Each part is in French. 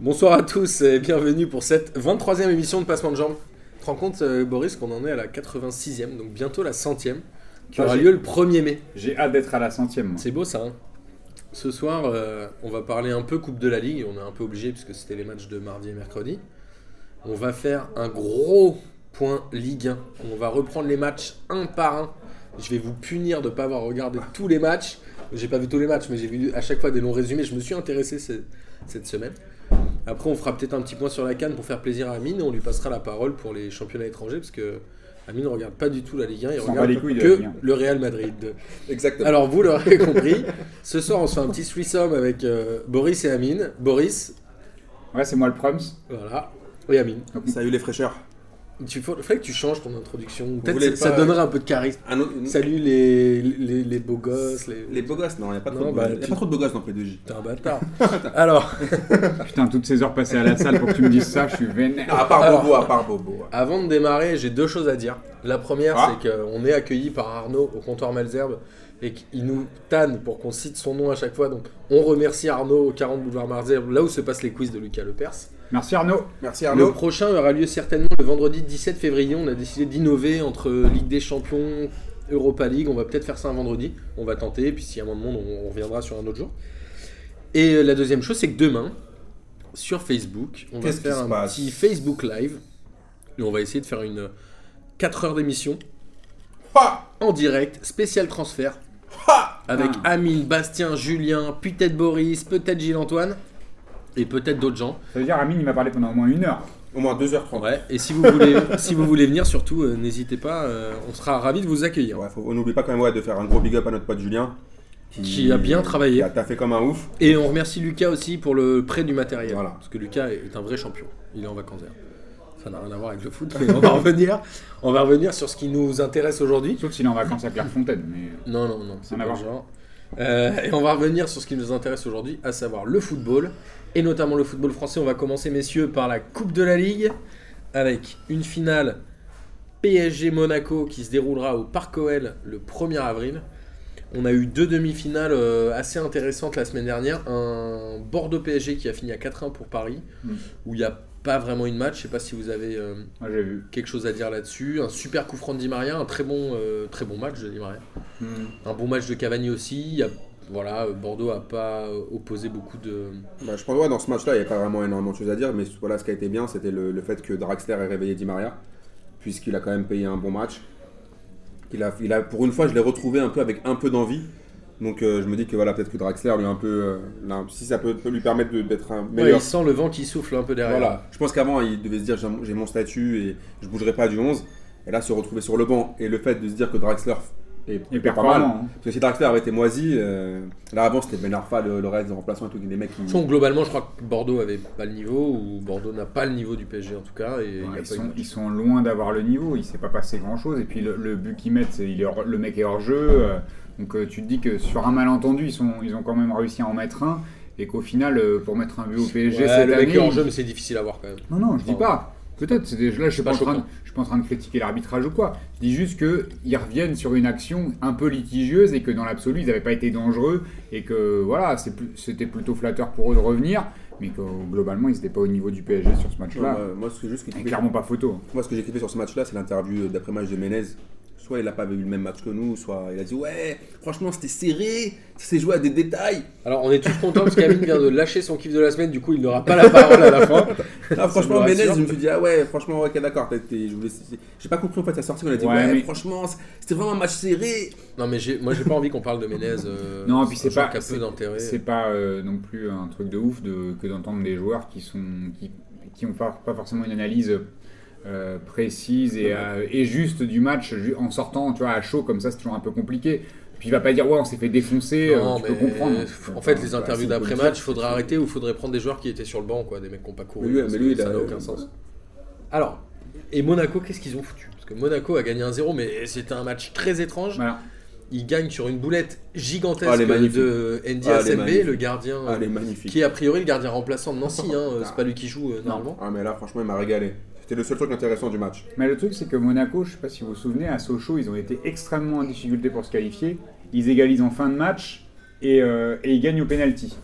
Bonsoir à tous et bienvenue pour cette 23e émission de Passement de Jambes. Tu te rends compte, euh, Boris, qu'on en est à la 86e, donc bientôt la centième, qui aura j'ai- lieu le 1er mai. J'ai hâte d'être à la centième. moi. C'est beau ça. hein Ce soir, euh, on va parler un peu Coupe de la Ligue. On est un peu obligé puisque c'était les matchs de mardi et mercredi. On va faire un gros point Ligue 1. On va reprendre les matchs un par un. Je vais vous punir de ne pas avoir regardé tous les matchs. J'ai pas vu tous les matchs, mais j'ai vu à chaque fois des longs résumés. Je me suis intéressé ce- cette semaine. Après, on fera peut-être un petit point sur la canne pour faire plaisir à Amine et on lui passera la parole pour les championnats étrangers parce que Amine ne regarde pas du tout la Ligue 1. Il regarde couilles que la Ligue 1. le Real Madrid. Exactement. Alors, vous l'aurez compris, ce soir, on se fait un petit threesome avec euh, Boris et Amine. Boris, Ouais, c'est moi le Prums. voilà, et Amine. Salut les fraîcheurs. Tu faudrait que tu changes ton introduction. Peut-être ça, pas- donnerait un peu de charisme. Un autre- une- Salut les, les, les beaux gosses. Les... Les beaux gosses, non, il n'y a, pas Non, trop de bah, beaux- y a tu- pas trop de beaux gosses dans P2J. T'es un bâtard. Alors, Putain, toutes ces heures passées à la salle pour que tu me dises ça, je suis vénère. À part Alors- Bobo, à part Bobo. avant de démarrer, j'ai deux choses à dire. La première, Ah. c'est qu'on est accueilli par Arnaud au comptoir Malzerbe et qu'il nous tanne pour qu'on cite son nom à chaque fois. Donc, on remercie Arnaud au 40 boulevard Malzerbe, là où se passent les quiz de Lucas Lepers. Merci Arnaud. Merci Le Arnaud. prochain aura lieu certainement le vendredi 17 février. On a décidé d'innover entre Ligue des Champions, Europa League. On va peut-être faire ça un vendredi. On va tenter. Puis s'il y a moins de monde, on, on reviendra sur un autre jour. Et euh, la deuxième chose, c'est que demain, sur Facebook, on va faire un petit Facebook Live. Et on va essayer de faire une 4 heures d'émission en direct, spécial transfert. Ha Avec Ah. Amine, Bastien, Julien, peut-être Boris, peut-être Gilles-Antoine. Et peut-être d'autres gens. Ça veut dire Amine, il m'a parlé pendant au moins une heure. Au moins 2h30. Ouais, et si vous voulez, si vous voulez venir, surtout, euh, n'hésitez pas, euh, on sera ravis de vous accueillir. Ouais, faut- on n'oublie pas quand même ouais, de faire un gros big up à notre pote Julien. Qui a bien travaillé. Qui a taffé comme un ouf. Et on remercie Lucas aussi pour le prêt du matériel. Voilà. Parce que Lucas est un vrai champion. Il est en vacances d'ailleurs. Ça n'a rien à voir avec le foot, mais on va revenir. On va revenir sur ce qui nous intéresse aujourd'hui. Sauf s'il est en vacances à Clairefontaine. Mais... Non, non, non, c'est Rien à pas voir. le genre. Euh, et on va revenir sur ce qui nous intéresse aujourd'hui, à savoir le football, et notamment le football français. On va commencer, messieurs, par la Coupe de la Ligue, avec une finale PSG Monaco qui se déroulera au Parc OL le 1er avril. On a eu deux demi-finales euh, assez intéressantes la semaine dernière. Un Bordeaux PSG qui a fini à 4-1 pour Paris, Mm. où il n'y a pas vraiment une match. Je sais pas si vous avez euh, vu. quelque chose à dire là-dessus. Un super coup franc de Di Maria, un très bon, euh, très bon match de Di Maria. Un bon match de Cavani aussi. Il y a- voilà, Bordeaux a pas euh, opposé beaucoup de. Bah, je pense que dans ce match-là, il n'y avait pas vraiment énormément de choses à dire. Mais voilà, ce qui a été bien, c'était le, le fait que Draxler ait réveillé Di Maria. Puisqu'il a quand même payé un bon match. Il a, il a, pour une fois, je l'ai retrouvé un peu avec un peu d'envie. Donc euh, je me dis que voilà, peut-être que Draxler lui a un peu. euh, là, si ça peut, peut lui permettre de- d'être un Ouais, meilleur il sent le vent qui souffle un peu derrière. Voilà. Je pense qu'avant, il devait se dire j'ai mon- j'ai mon statut et je bougerai pas du 11. Et là, se retrouver sur le banc et le fait de se dire que Draxler est, Il est pas mal. performant. hein. Parce que si Draxler avait été moisi, euh, là avant c'était Ben Arfa, le, le reste des remplaçants et tout, des mecs qui. Donc, globalement, je crois que Bordeaux avait pas le niveau, ou Bordeaux n'a pas le niveau du PSG en tout cas. Et il y a Ouais, pas ils, sont, ils sont loin d'avoir le niveau, il s'est pas passé grand chose. Et puis le, le but qu'ils mettent, c'est il est hors- le mec est hors jeu. Donc euh, tu te dis que sur un malentendu, ils, sont, ils ont quand même réussi à en mettre un. Et qu'au final, euh, pour mettre un but au PSG, Ouais, c'est le mec est en année, jeu, mais c'est difficile à voir quand même. Non, non, je dis Non. pas. Peut-être, c'est là je suis pas pas, en train de, je suis pas en train de critiquer l'arbitrage ou quoi. Je dis juste qu'ils reviennent sur une action un peu litigieuse et que dans l'absolu ils n'avaient pas été dangereux et que voilà, c'était plutôt flatteur pour eux de revenir, mais que globalement ils n'étaient pas au niveau du PSG sur ce Ouais, match-là. moi, moi, ce que, juste, Et clairement pas photo. moi, ce que j'ai kiffé sur ce match-là, c'est l'interview d'après-match de Menez. Soit il a pas vu le même match que nous, soit il a dit Ouais, franchement c'était serré, ça s'est joué à des détails. Alors, on est tous contents parce qu'Amine vient de lâcher son kiff de la semaine, du coup, il n'aura pas la parole à la fin. Ah, franchement, me Menez, je me suis dit Ah ouais, franchement, ok, d'accord. je voulais- J'ai pas compris en fait sa sortie, on a dit Ouais, Ouais, mais- franchement, c'était vraiment un match serré. Non, mais moi, j'ai pas envie qu'on parle de Menez. euh, Non, et puis c'est pas- c'est- d'intérêt. C'est pas euh, non plus un truc de ouf de, que d'entendre des joueurs qui sont qui, qui ont pas, pas forcément une analyse euh, précise et, euh, et juste du match en sortant tu vois à chaud comme ça c'est toujours un peu compliqué puis il va pas dire ouais on s'est fait défoncer euh, tu peux comprendre en fait, les bah, interviews d'après-match, faudrait arrêter ou il faudrait prendre des joueurs qui étaient sur le banc, quoi, des mecs qui n'ont pas couru. Mais lui- mais il ça a- n'a aucun sens. Alors, et Monaco, qu'est-ce qu'ils ont foutu? Parce que Monaco a gagné 1-0, mais c'était un match très étrange. Voilà. Ils gagnent sur une boulette gigantesque Ah, de Andy Ah, magnifique. le gardien, Ah, qui est a priori le gardien remplaçant de Nancy. hein, Ah. c'est pas lui qui joue euh, normalement. Ah, mais là, franchement, il m'a régalé. C'était le seul truc intéressant du match. mais le truc c'est que Monaco je sais pas si vous vous souvenez à Sochaux ils ont été extrêmement en difficulté pour se qualifier ils égalisent en fin de match et, euh, et ils gagnent au penalty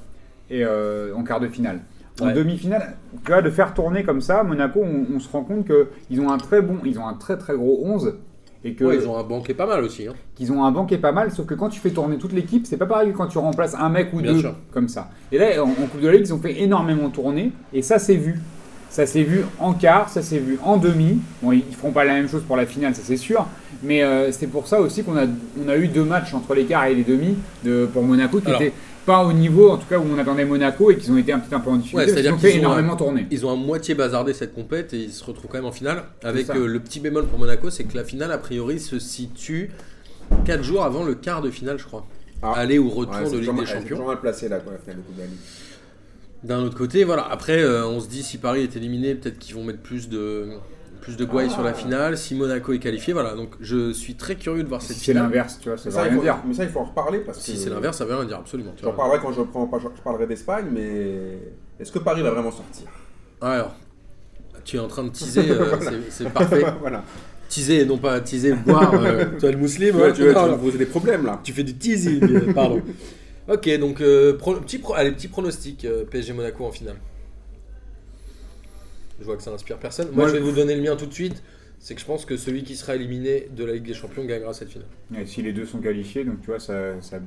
et euh, en quart de finale en Ouais. demi-finale. Tu vois, de faire tourner comme ça, Monaco, on, on se rend compte qu'ils ont un très bon, ils ont un très très gros 11 et que Ouais, ils ont un banc qui est pas mal aussi. hein. qu'ils ont un banc qui est pas mal, sauf que quand tu fais tourner toute l'équipe, c'est pas pareil que quand tu remplaces un mec ou Bien deux sûr. comme ça. Et là, en, en Coupe de la Ligue, ils ont fait énormément tourner, et ça s'est vu. Ça s'est vu en quart, ça s'est vu en demi. Bon, ils ils feront pas la même chose pour la finale, ça c'est sûr. Mais euh, c'est pour ça aussi qu'on a, on a eu deux matchs entre les quarts et les demi de, pour Monaco qui n'étaient pas au niveau, en tout cas où on attendait Monaco, et qu'ils ont été un petit un peu en difficulté. Ouais, c'est-à-dire qu'ils ont énormément tourner. Ils ont à moitié bazardé cette compète et ils se retrouvent quand même en finale. Avec euh, le petit bémol pour Monaco, c'est que la finale, a priori, se situe 4 jours avant le quart de finale, je crois. Ah. Aller ou Ouais, retour c'est de Ligue des c'est Champions. toujours mal placé là, quoi, la finale de Coupe de la Ligue. D'un autre côté, voilà. Après, euh, on se dit si Paris est éliminé, peut-être qu'ils vont mettre plus de plus de gouailles sur la finale. Si Monaco est qualifié, voilà. Donc, je suis très curieux de voir cette Si c'est l'inverse, tu vois, ça Mais veut ça, il rien faut, dire. mais ça, il faut en reparler parce que. Si c'est l'inverse, ça veut rien dire absolument. J'en parlerai quand je, prends, je parlerai d'Espagne, mais est-ce que Paris va vraiment sortir? Alors, tu es en train de teaser, euh, c'est- c'est parfait. Voilà. Teaser et non pas teaser, boire. euh, toi, le musulman, Tu vois, ouais, tu vois, des problèmes là. Tu fais du teasing, pardon. Ok, donc euh, pro- petit, pro- allez, petit pronostic euh, PSG Monaco en finale. Je vois que ça inspire personne. Moi, Moi, je vais je- vous donner le mien tout de suite. C'est que je pense que celui qui sera éliminé de la Ligue des Champions gagnera cette finale. Et si les deux sont qualifiés, donc tu vois, ça. ça...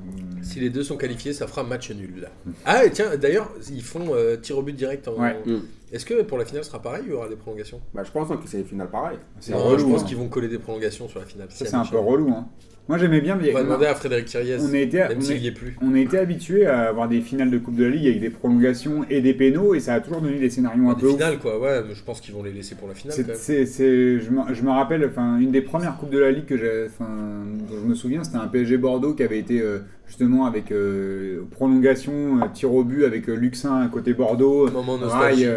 Si les deux sont qualifiés, ça fera match nul. Ah, et tiens, d'ailleurs, ils font euh, tir au but direct. En... Ouais. Mm. Est-ce que pour la finale, ce sera pareil ou il y aura des prolongations? Bah, je pense hein, que c'est les finales pareil. C'est Non, relou, je pense hein. qu'ils vont coller des prolongations sur la finale. Ça, Si c'est un peu relou. Hein. Moi, j'aimais bien, mais On va demander à Frédéric Thiriez, on a été, même on est- y est plus. on a été habitué à avoir des finales de Coupe de la Ligue avec des prolongations et des pénaux, et ça a toujours donné des scénarios un Des peu. ouf. finales, quoi, ouais, mais je pense qu'ils vont les laisser pour la finale quand même. je, me, je me rappelle, enfin, une des premières coupes de la Ligue que j'ai, dont je me souviens, c'était un PSG Bordeaux qui avait été euh, justement avec euh, prolongation, euh, tir au but avec Luxin à côté Bordeaux, Moment. Rail,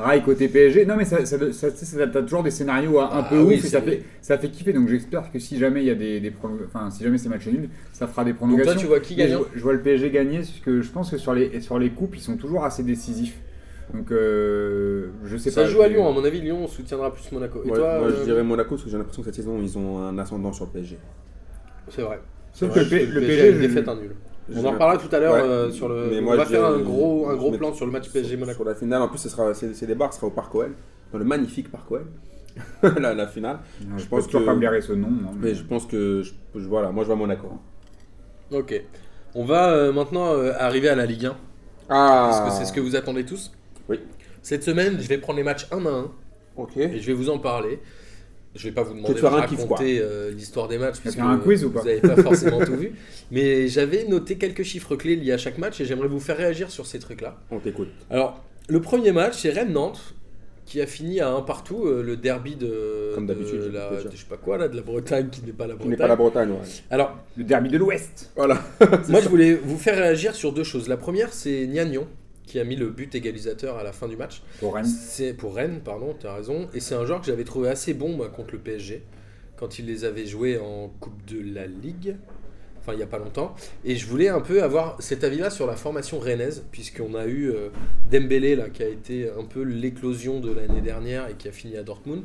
euh, Rail côté PSG. Non mais ça, ça, ça, ça, ça- t'as toujours des scénarios un, Ah peu oui, ouf et ça fait, ça fait kiffer. Donc j'espère que si jamais il y a des, des prolong- enfin si jamais c'est match nul, ça fera des Donc prolongations. toi, tu vois qui Mais je, vois- je vois le PSG gagner parce que je pense que sur les sur les coupes ils sont toujours assez décisifs. Donc euh, je sais Ça pas. se joue à Lyon, à mon avis, Lyon soutiendra plus Monaco. Et Ouais, toi, moi, euh, je dirais Monaco parce que j'ai l'impression que cette saison, ils ont un ascendant sur le PSG. C'est vrai. Sauf que le, P- le a PSG, une je- défaite, un nul. On en reparlera tout à l'heure Ouais. euh, sur le. Mais on moi, va faire un gros, un gros plan sur le match PSG Monaco. Sur la finale, en plus, ce sera, c'est, des bars, ce sera au Parc OL, dans le magnifique Parc OL. la, la finale. je, je pense que- pas me ce nom. non, Mais je pense que, je, je- voilà, moi je vois Monaco. Ok. On va euh, maintenant euh, arriver à la Ligue 1. Ah Parce que c'est ce que vous attendez tous? Oui. Cette semaine, je vais prendre les matchs un à un Ok. et je vais vous en parler. Je vais pas vous demander de raconter euh, l'histoire des matchs puisque un quiz ou pas vous n'avez pas forcément tout vu. Mais j'avais noté quelques chiffres clés liés à chaque match et j'aimerais vous faire réagir sur ces trucs-là. On t'écoute. Alors, le premier match, c'est Rennes-Nantes, qui a fini à un partout, euh, le derby de, Comme d'habitude, la, de je sais pas quoi, là, de la Bretagne, qui n'est pas la Qui Bretagne. n'est pas la Bretagne, ouais. Alors, Le derby de l'Ouest. Voilà. moi, je voulais vous faire réagir sur deux choses. La première, c'est Niagnon, qui a mis le but égalisateur à la fin du match. Pour Rennes. C'est pour Rennes, pardon, tu as raison. Et c'est un joueur que j'avais trouvé assez bon moi, contre le PSG, quand il les avait joués en Coupe de la Ligue. Enfin, il n'y a pas longtemps. Et je voulais un peu avoir cet avis-là sur la formation rennaise, puisqu'on a eu euh, Dembélé, là, qui a été un peu l'éclosion de l'année dernière et qui a fini à Dortmund.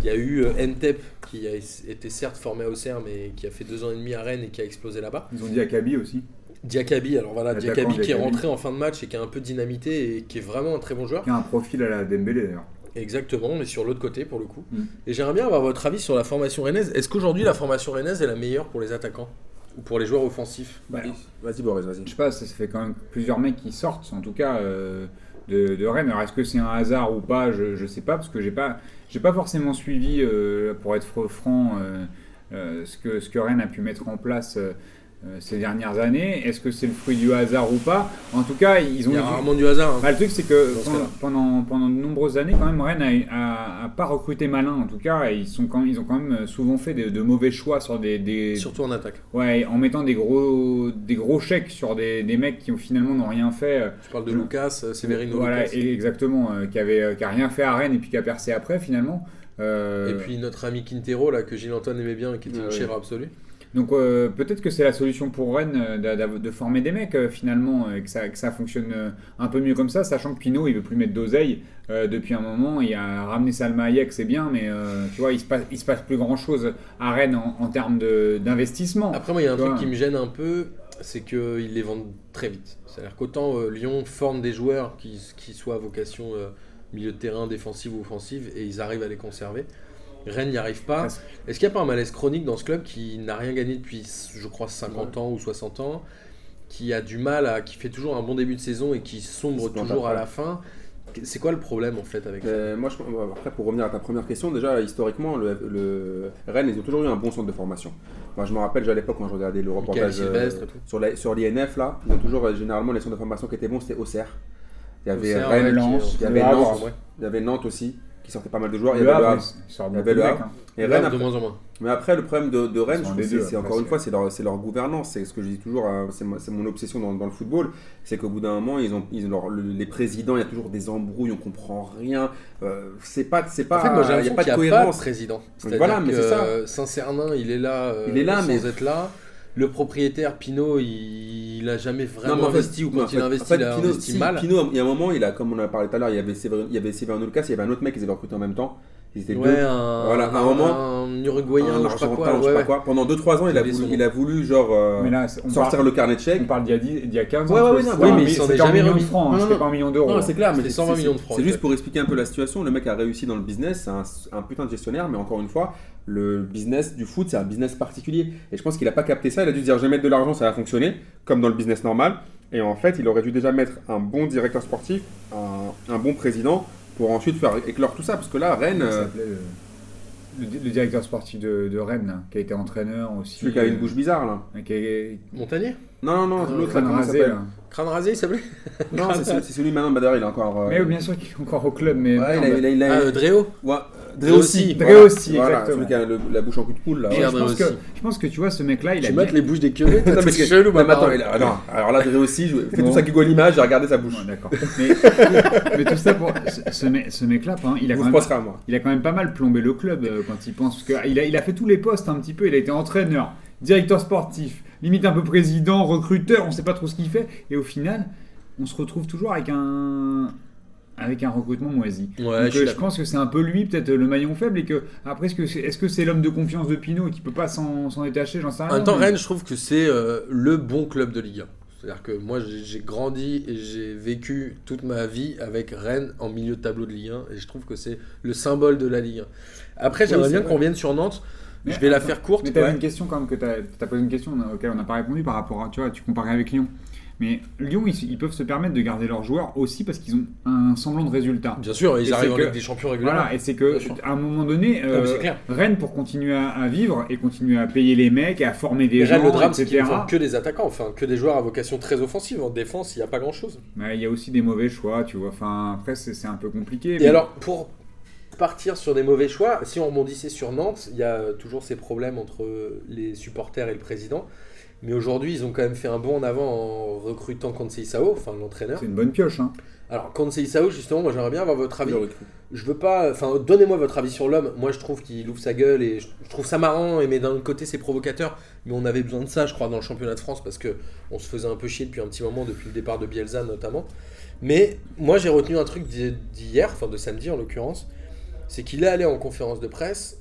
Il y a eu euh, Entep, qui a été certes formé à Auxerre, mais qui a fait deux ans et demi à Rennes et qui a explosé là-bas. Ils ont dit à Kaby aussi. Diakabi, alors voilà, Diakabi qui est rentré en fin de match et qui a un peu dynamité et qui est vraiment un très bon joueur. Qui a un profil à la Dembélé d'ailleurs. Exactement, mais sur l'autre côté pour le coup. Mm. Et j'aimerais bien avoir votre avis sur la formation rennaise. Est-ce qu'aujourd'hui la formation rennaise est la meilleure pour les attaquants ou pour les joueurs offensifs? Bah, Vas-y, Boris, vas-y. je sais pas, ça, ça fait quand même plusieurs mecs qui sortent, en tout cas, euh, de, de Rennes. Alors, est-ce que c'est un hasard ou pas? Je, je sais pas, parce que j'ai pas, j'ai pas forcément suivi, euh, pour être franc, euh, euh, ce, que, ce que Rennes a pu mettre en place ces dernières années. Est-ce que c'est le fruit du hasard ou pas? En tout cas, ils ont. Il y a rarement du hasard. hein. Bah, le truc, c'est que pendant, pendant, pendant de nombreuses années, quand même, Rennes a, a- a pas recruté malin, en tout cas. Ils, sont quand, ils ont quand même souvent fait de, de mauvais choix sur des, des- Surtout en attaque. Ouais, en mettant des gros, des gros chèques sur des, des mecs qui finalement n'ont rien fait. euh, Je parle de. Lucas, euh, Severino Voilà, Lucas. exactement, euh, qui avait, euh, qui a rien fait à Rennes et puis qui a percé après finalement. Euh, Et puis notre ami Quintero là que Gilles Antoine aimait bien qui était Ah une chèvre absolue. Donc euh, peut-être que c'est la solution pour Rennes euh, de, former des mecs euh, finalement, et que ça, que ça fonctionne un peu mieux comme ça, sachant que Pinot il veut plus mettre d'oseille euh, depuis un moment. Il a ramené Salma Hayek, c'est bien, mais euh, tu vois, il se passe, il se passe plus grand chose à Rennes en, en termes d'investissement. Après, moi, il y a un truc qui me gêne un peu, c'est qu'ils les vendent très vite. C'est-à-dire qu'autant Lyon forme des joueurs qui, qui soient à vocation milieu de terrain, défensive ou offensive, et ils arrivent à les conserver. Rennes n'y arrive pas. Est-ce qu'il n'y a pas un malaise chronique dans ce club qui n'a rien gagné depuis, je crois, 50 ans ou 60 ans, qui a du mal à. qui fait toujours un bon début de saison et qui sombre toujours à la fin? C'est quoi le problème en fait avec ça Euh, moi, je, après, pour revenir à ta première question, déjà, historiquement, le, le- Rennes, ils ont toujours eu un bon centre de formation. Moi, je me rappelle, déjà à l'époque, quand je regardais le reportage tout. sur la- sur l'INF, là, ils ont toujours, euh, généralement, les centres de formation qui étaient bons, c'était Auxerre. Il y avait Auxerre, Rennes, Lens, il y avait Nantes, ouais. il y avait Nantes aussi, qui sortait pas mal de joueurs. Il y avait le Havre, avait le hein. Et Rennes, Havre de après- moins en moins. mais après, le problème de, de Rennes, c'est après, encore une c'est- fois, c'est leur, gouvernance. C'est ce que je dis toujours, hein, c'est mo- c'est mon obsession dans, dans le football. C'est qu'au bout d'un moment, ils ont, ils ont leur- le- les présidents, il y a toujours des embrouilles, on comprend rien. Euh, c'est pas, c'est pas, En fait, moi il y a l'impression pas qu'il de n'y a pas de cohérence. président. Voilà, mais c'est ça. euh, Saint-Cernin, il est là euh, Il est là, sans mais- être là. Le propriétaire, Pinot, il, il a jamais vraiment Non, en fait- investi ou non, quand en fait- il a investi, en fait, il a investi si, mal. Pinot, il y a un moment, il a, comme on en a parlé tout à l'heure, il y avait Séverin, il y avait Séverin Lucas, il y avait un autre mec qu'ils avaient recruté en même temps. Ils étaient Ouais, deux. un, Voilà, à un moment, un Uruguayen, Un je sais pas je sais pas quoi. Pendant 2-3 ans, il a, voulu, son il a voulu genre euh, là, sortir parle, le carnet de chèques. on parle d'il y, a 10 il y a 15 ans. Ouais, ouais, non, oui, mais il s'en est jamais millions de remis. francs, Non, non, c'était non. pas en millions d'euros. Non, c'est clair, mais C'est c'est 120 c'est- millions de francs, C'est juste pour expliquer un peu la situation. Le mec a réussi dans le business, c'est un, un putain de gestionnaire, mais encore une fois, le business du foot, c'est un business particulier. Et je pense qu'il a pas capté ça. Il a dû se dire, je vais mettre de l'argent, ça va fonctionner, comme dans le business normal. Et en fait, il aurait dû déjà mettre un bon directeur sportif, un, un bon président, pour ensuite faire éclore tout ça. Parce que là, Rennes, euh, s'appelait, le, le- directeur sportif de, de Rennes, là, qui a été entraîneur aussi. celui qui a une euh, bouche bizarre là. qui est Montagnier Non, non, non, Euh, l'autre, crâne comment il rasé. Crâne rasé, il s'appelait Non, c'est celui- maintenant, bah, d'ailleurs, il est encore. euh, Mais oui, bien sûr qu'il est encore au club, mais. Ouais, il a, merde. il a- il a- Ah, euh, Dréo Ouais, Dré aussi. Dré aussi, Voilà, exactement. Celui qui a le- la bouche en coup de poule là. Je, pense que, je pense que tu vois, ce mec-là, il a Tu bien- mates les bouches des queues, Non, mais c'est chelou, attends, il a- ah, non, alors là, Dré aussi, je- fais Bon. tout ça Google Images, j'ai regardé sa bouche. Ouais, d'accord. Mais, mais tout ça pour. Ce, ce mec- ce mec-là, hein, il, a Vous quand même, passerez à moi. il a quand même pas mal plombé le club euh, quand il pense. Parce qu'il a, il a fait tous les postes un petit peu. Il a été entraîneur, directeur sportif, limite un peu président, recruteur, on sait pas trop ce qu'il fait. Et au final, on se retrouve toujours avec un. Avec un recrutement moisi. Ouais, Donc, je euh, je, pense que c'est un peu lui, peut-être le maillon faible, et que après, est-ce que c'est l'homme de confiance de Pinot qui peut pas s'en détacher J'en sais rien. En même temps, mais- Rennes, je trouve que c'est euh, le bon club de Ligue 1. C'est-à-dire que moi, j'ai grandi et j'ai vécu toute ma vie avec Rennes en milieu de tableau de Ligue 1 et je trouve que c'est le symbole de la Ligue 1. Après, j'aimerais bien qu'on revienne sur Nantes. Mais je vais la faire courte. Mais tu ouais. une question quand même que tu as, posé une question auquel on n'a pas répondu par rapport à tu vois tu comparais avec Lyon. Mais Lyon ils, ils peuvent se permettre de garder leurs joueurs aussi parce qu'ils ont un semblant de résultat. Bien sûr, ils Et arrivent Ligue des Champions régulièrement. Voilà, et c'est que à un moment donné, Ah, euh, clair. Rennes pour continuer à, à vivre et continuer à payer les mecs et à former des gens, le drame, c'est qu'ils font que des attaquants, enfin que des joueurs à vocation très offensive. En défense, il n'y a pas grand-chose. Mais il y a aussi des mauvais choix, tu vois. Enfin après c'est c'est un peu compliqué. Et mais- alors, pour partir sur des mauvais choix, si on rebondissait sur Nantes, il y a toujours ces problèmes entre les supporters et le président. Mais aujourd'hui, ils ont quand même fait un bond en avant en recrutant Conseil Sao, enfin l'entraîneur. c'est une bonne pioche. Hein. Alors, Conseil Sao, justement, moi j'aimerais bien avoir votre avis. Je veux pas. Enfin, donnez-moi votre avis sur l'homme. Moi, je trouve qu'il ouvre sa gueule et je trouve ça marrant. Et mais d'un autre côté, c'est provocateur. Mais on avait besoin de ça, je crois, dans le championnat de France parce que on se faisait un peu chier depuis un petit moment, depuis le départ de Bielsa notamment. Mais moi, j'ai retenu un truc d'hi- d'hier, enfin de samedi en l'occurrence, c'est qu'il est allé en conférence de presse.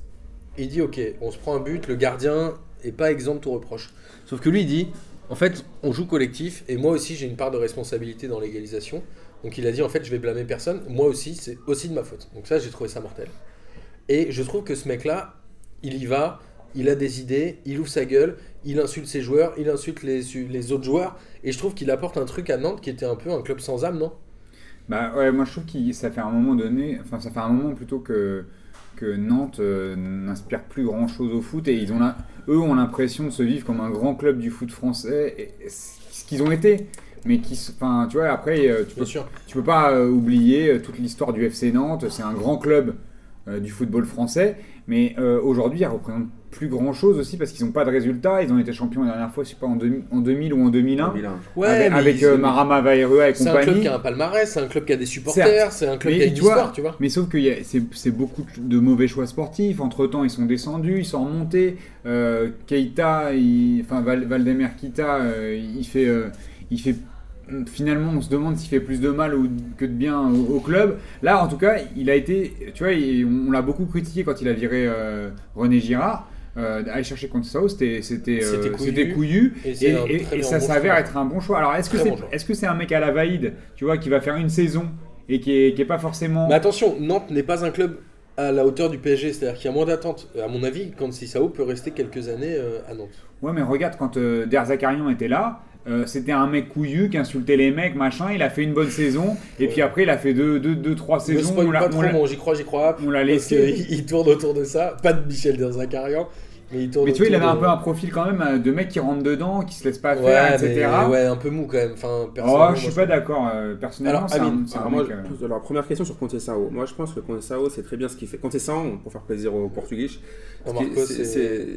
Il dit Ok, on se prend un but, le gardien est pas exempt tout reproche. Sauf que lui, il dit En fait, on joue collectif et moi aussi, j'ai une part de responsabilité dans l'égalisation. Donc il a dit en fait je vais blâmer personne, moi aussi c'est aussi de ma faute. Donc ça j'ai trouvé ça mortel. Et je trouve que ce mec là, il y va, il a des idées, il ouvre sa gueule, il insulte ses joueurs, il insulte les, les autres joueurs, et je trouve qu'il apporte un truc à Nantes qui était un peu un club sans âme, non? Bah ouais, moi je trouve que ça fait un moment donné, enfin ça fait un moment plutôt que, que Nantes euh, n'inspire plus grand chose au foot et ils ont la- eux ont l'impression de se vivre comme un grand club du foot français, et, et ce qu'ils ont été. Mais qui, enfin tu vois, après euh, tu peux sûr. tu peux pas euh, oublier toute l'histoire du FC Nantes. C'est un grand club du football français. Mais euh, aujourd'hui, ils représentent plus grand chose aussi parce qu'ils n'ont pas de résultats. Ils ont été champions la dernière fois, je sais pas, en, 2000 en 2000 ou en 2001. 2001. Ouais, avec euh, Marama Vairua et c'est un club compagnie. qui a un palmarès, c'est un club qui a des supporters, c'est un club Mais qui a une histoire, tu vois. Mais sauf que y a- c'est c'est beaucoup de mauvais choix sportifs. Entre temps, ils sont descendus, ils sont remontés. Euh, Keita, il- enfin Val- Valdemar Keita, euh, il fait, euh, il fait. Finalement, on se demande s'il fait plus de mal ou que de bien au, au club. Là, en tout cas, il a été. Tu vois, il- on l'a beaucoup critiqué quand il a viré euh, René Girard. Euh, aller chercher Conceição, c'était c'était euh, C'était couillu. Et ça s'avère être un bon choix. Alors, est-ce que c'est bon est-ce que c'est un mec à la Vaïd, tu vois, qui va faire une saison et qui est, qui est pas forcément. Mais attention, Nantes n'est pas un club à la hauteur du PSG, c'est-à-dire qu'il y a moins d'attentes. À mon avis, quand peut rester quelques années euh, à Nantes. Ouais, mais regarde, quand Der Zakarian était là, euh, c'était un mec couillu qui insultait les mecs, machin. Il a fait une bonne saison, et Ouais. puis après, il a fait deux, deux, deux trois saisons. on l'a- pas on trop, l'a- bon, j'y crois, j'y crois. on l'a laissé. il tourne autour de ça. Pas de Michel Derzakarian, mais il tourne Mais tu vois, il avait un peu un profil quand même euh, de mec qui rentre dedans, qui se laisse pas Ouais, faire, etc. mais ouais, un peu mou quand même. Enfin, Oh, personnellement, je suis moi, pas d'accord. euh, personnellement, Alors, c'est un, Amine, c'est un Alors moi, mec, euh, je première question sur Conceição. Moi, je pense que Conceição, c'est très bien ce qu'il fait. Conceição, pour faire plaisir aux Portugais,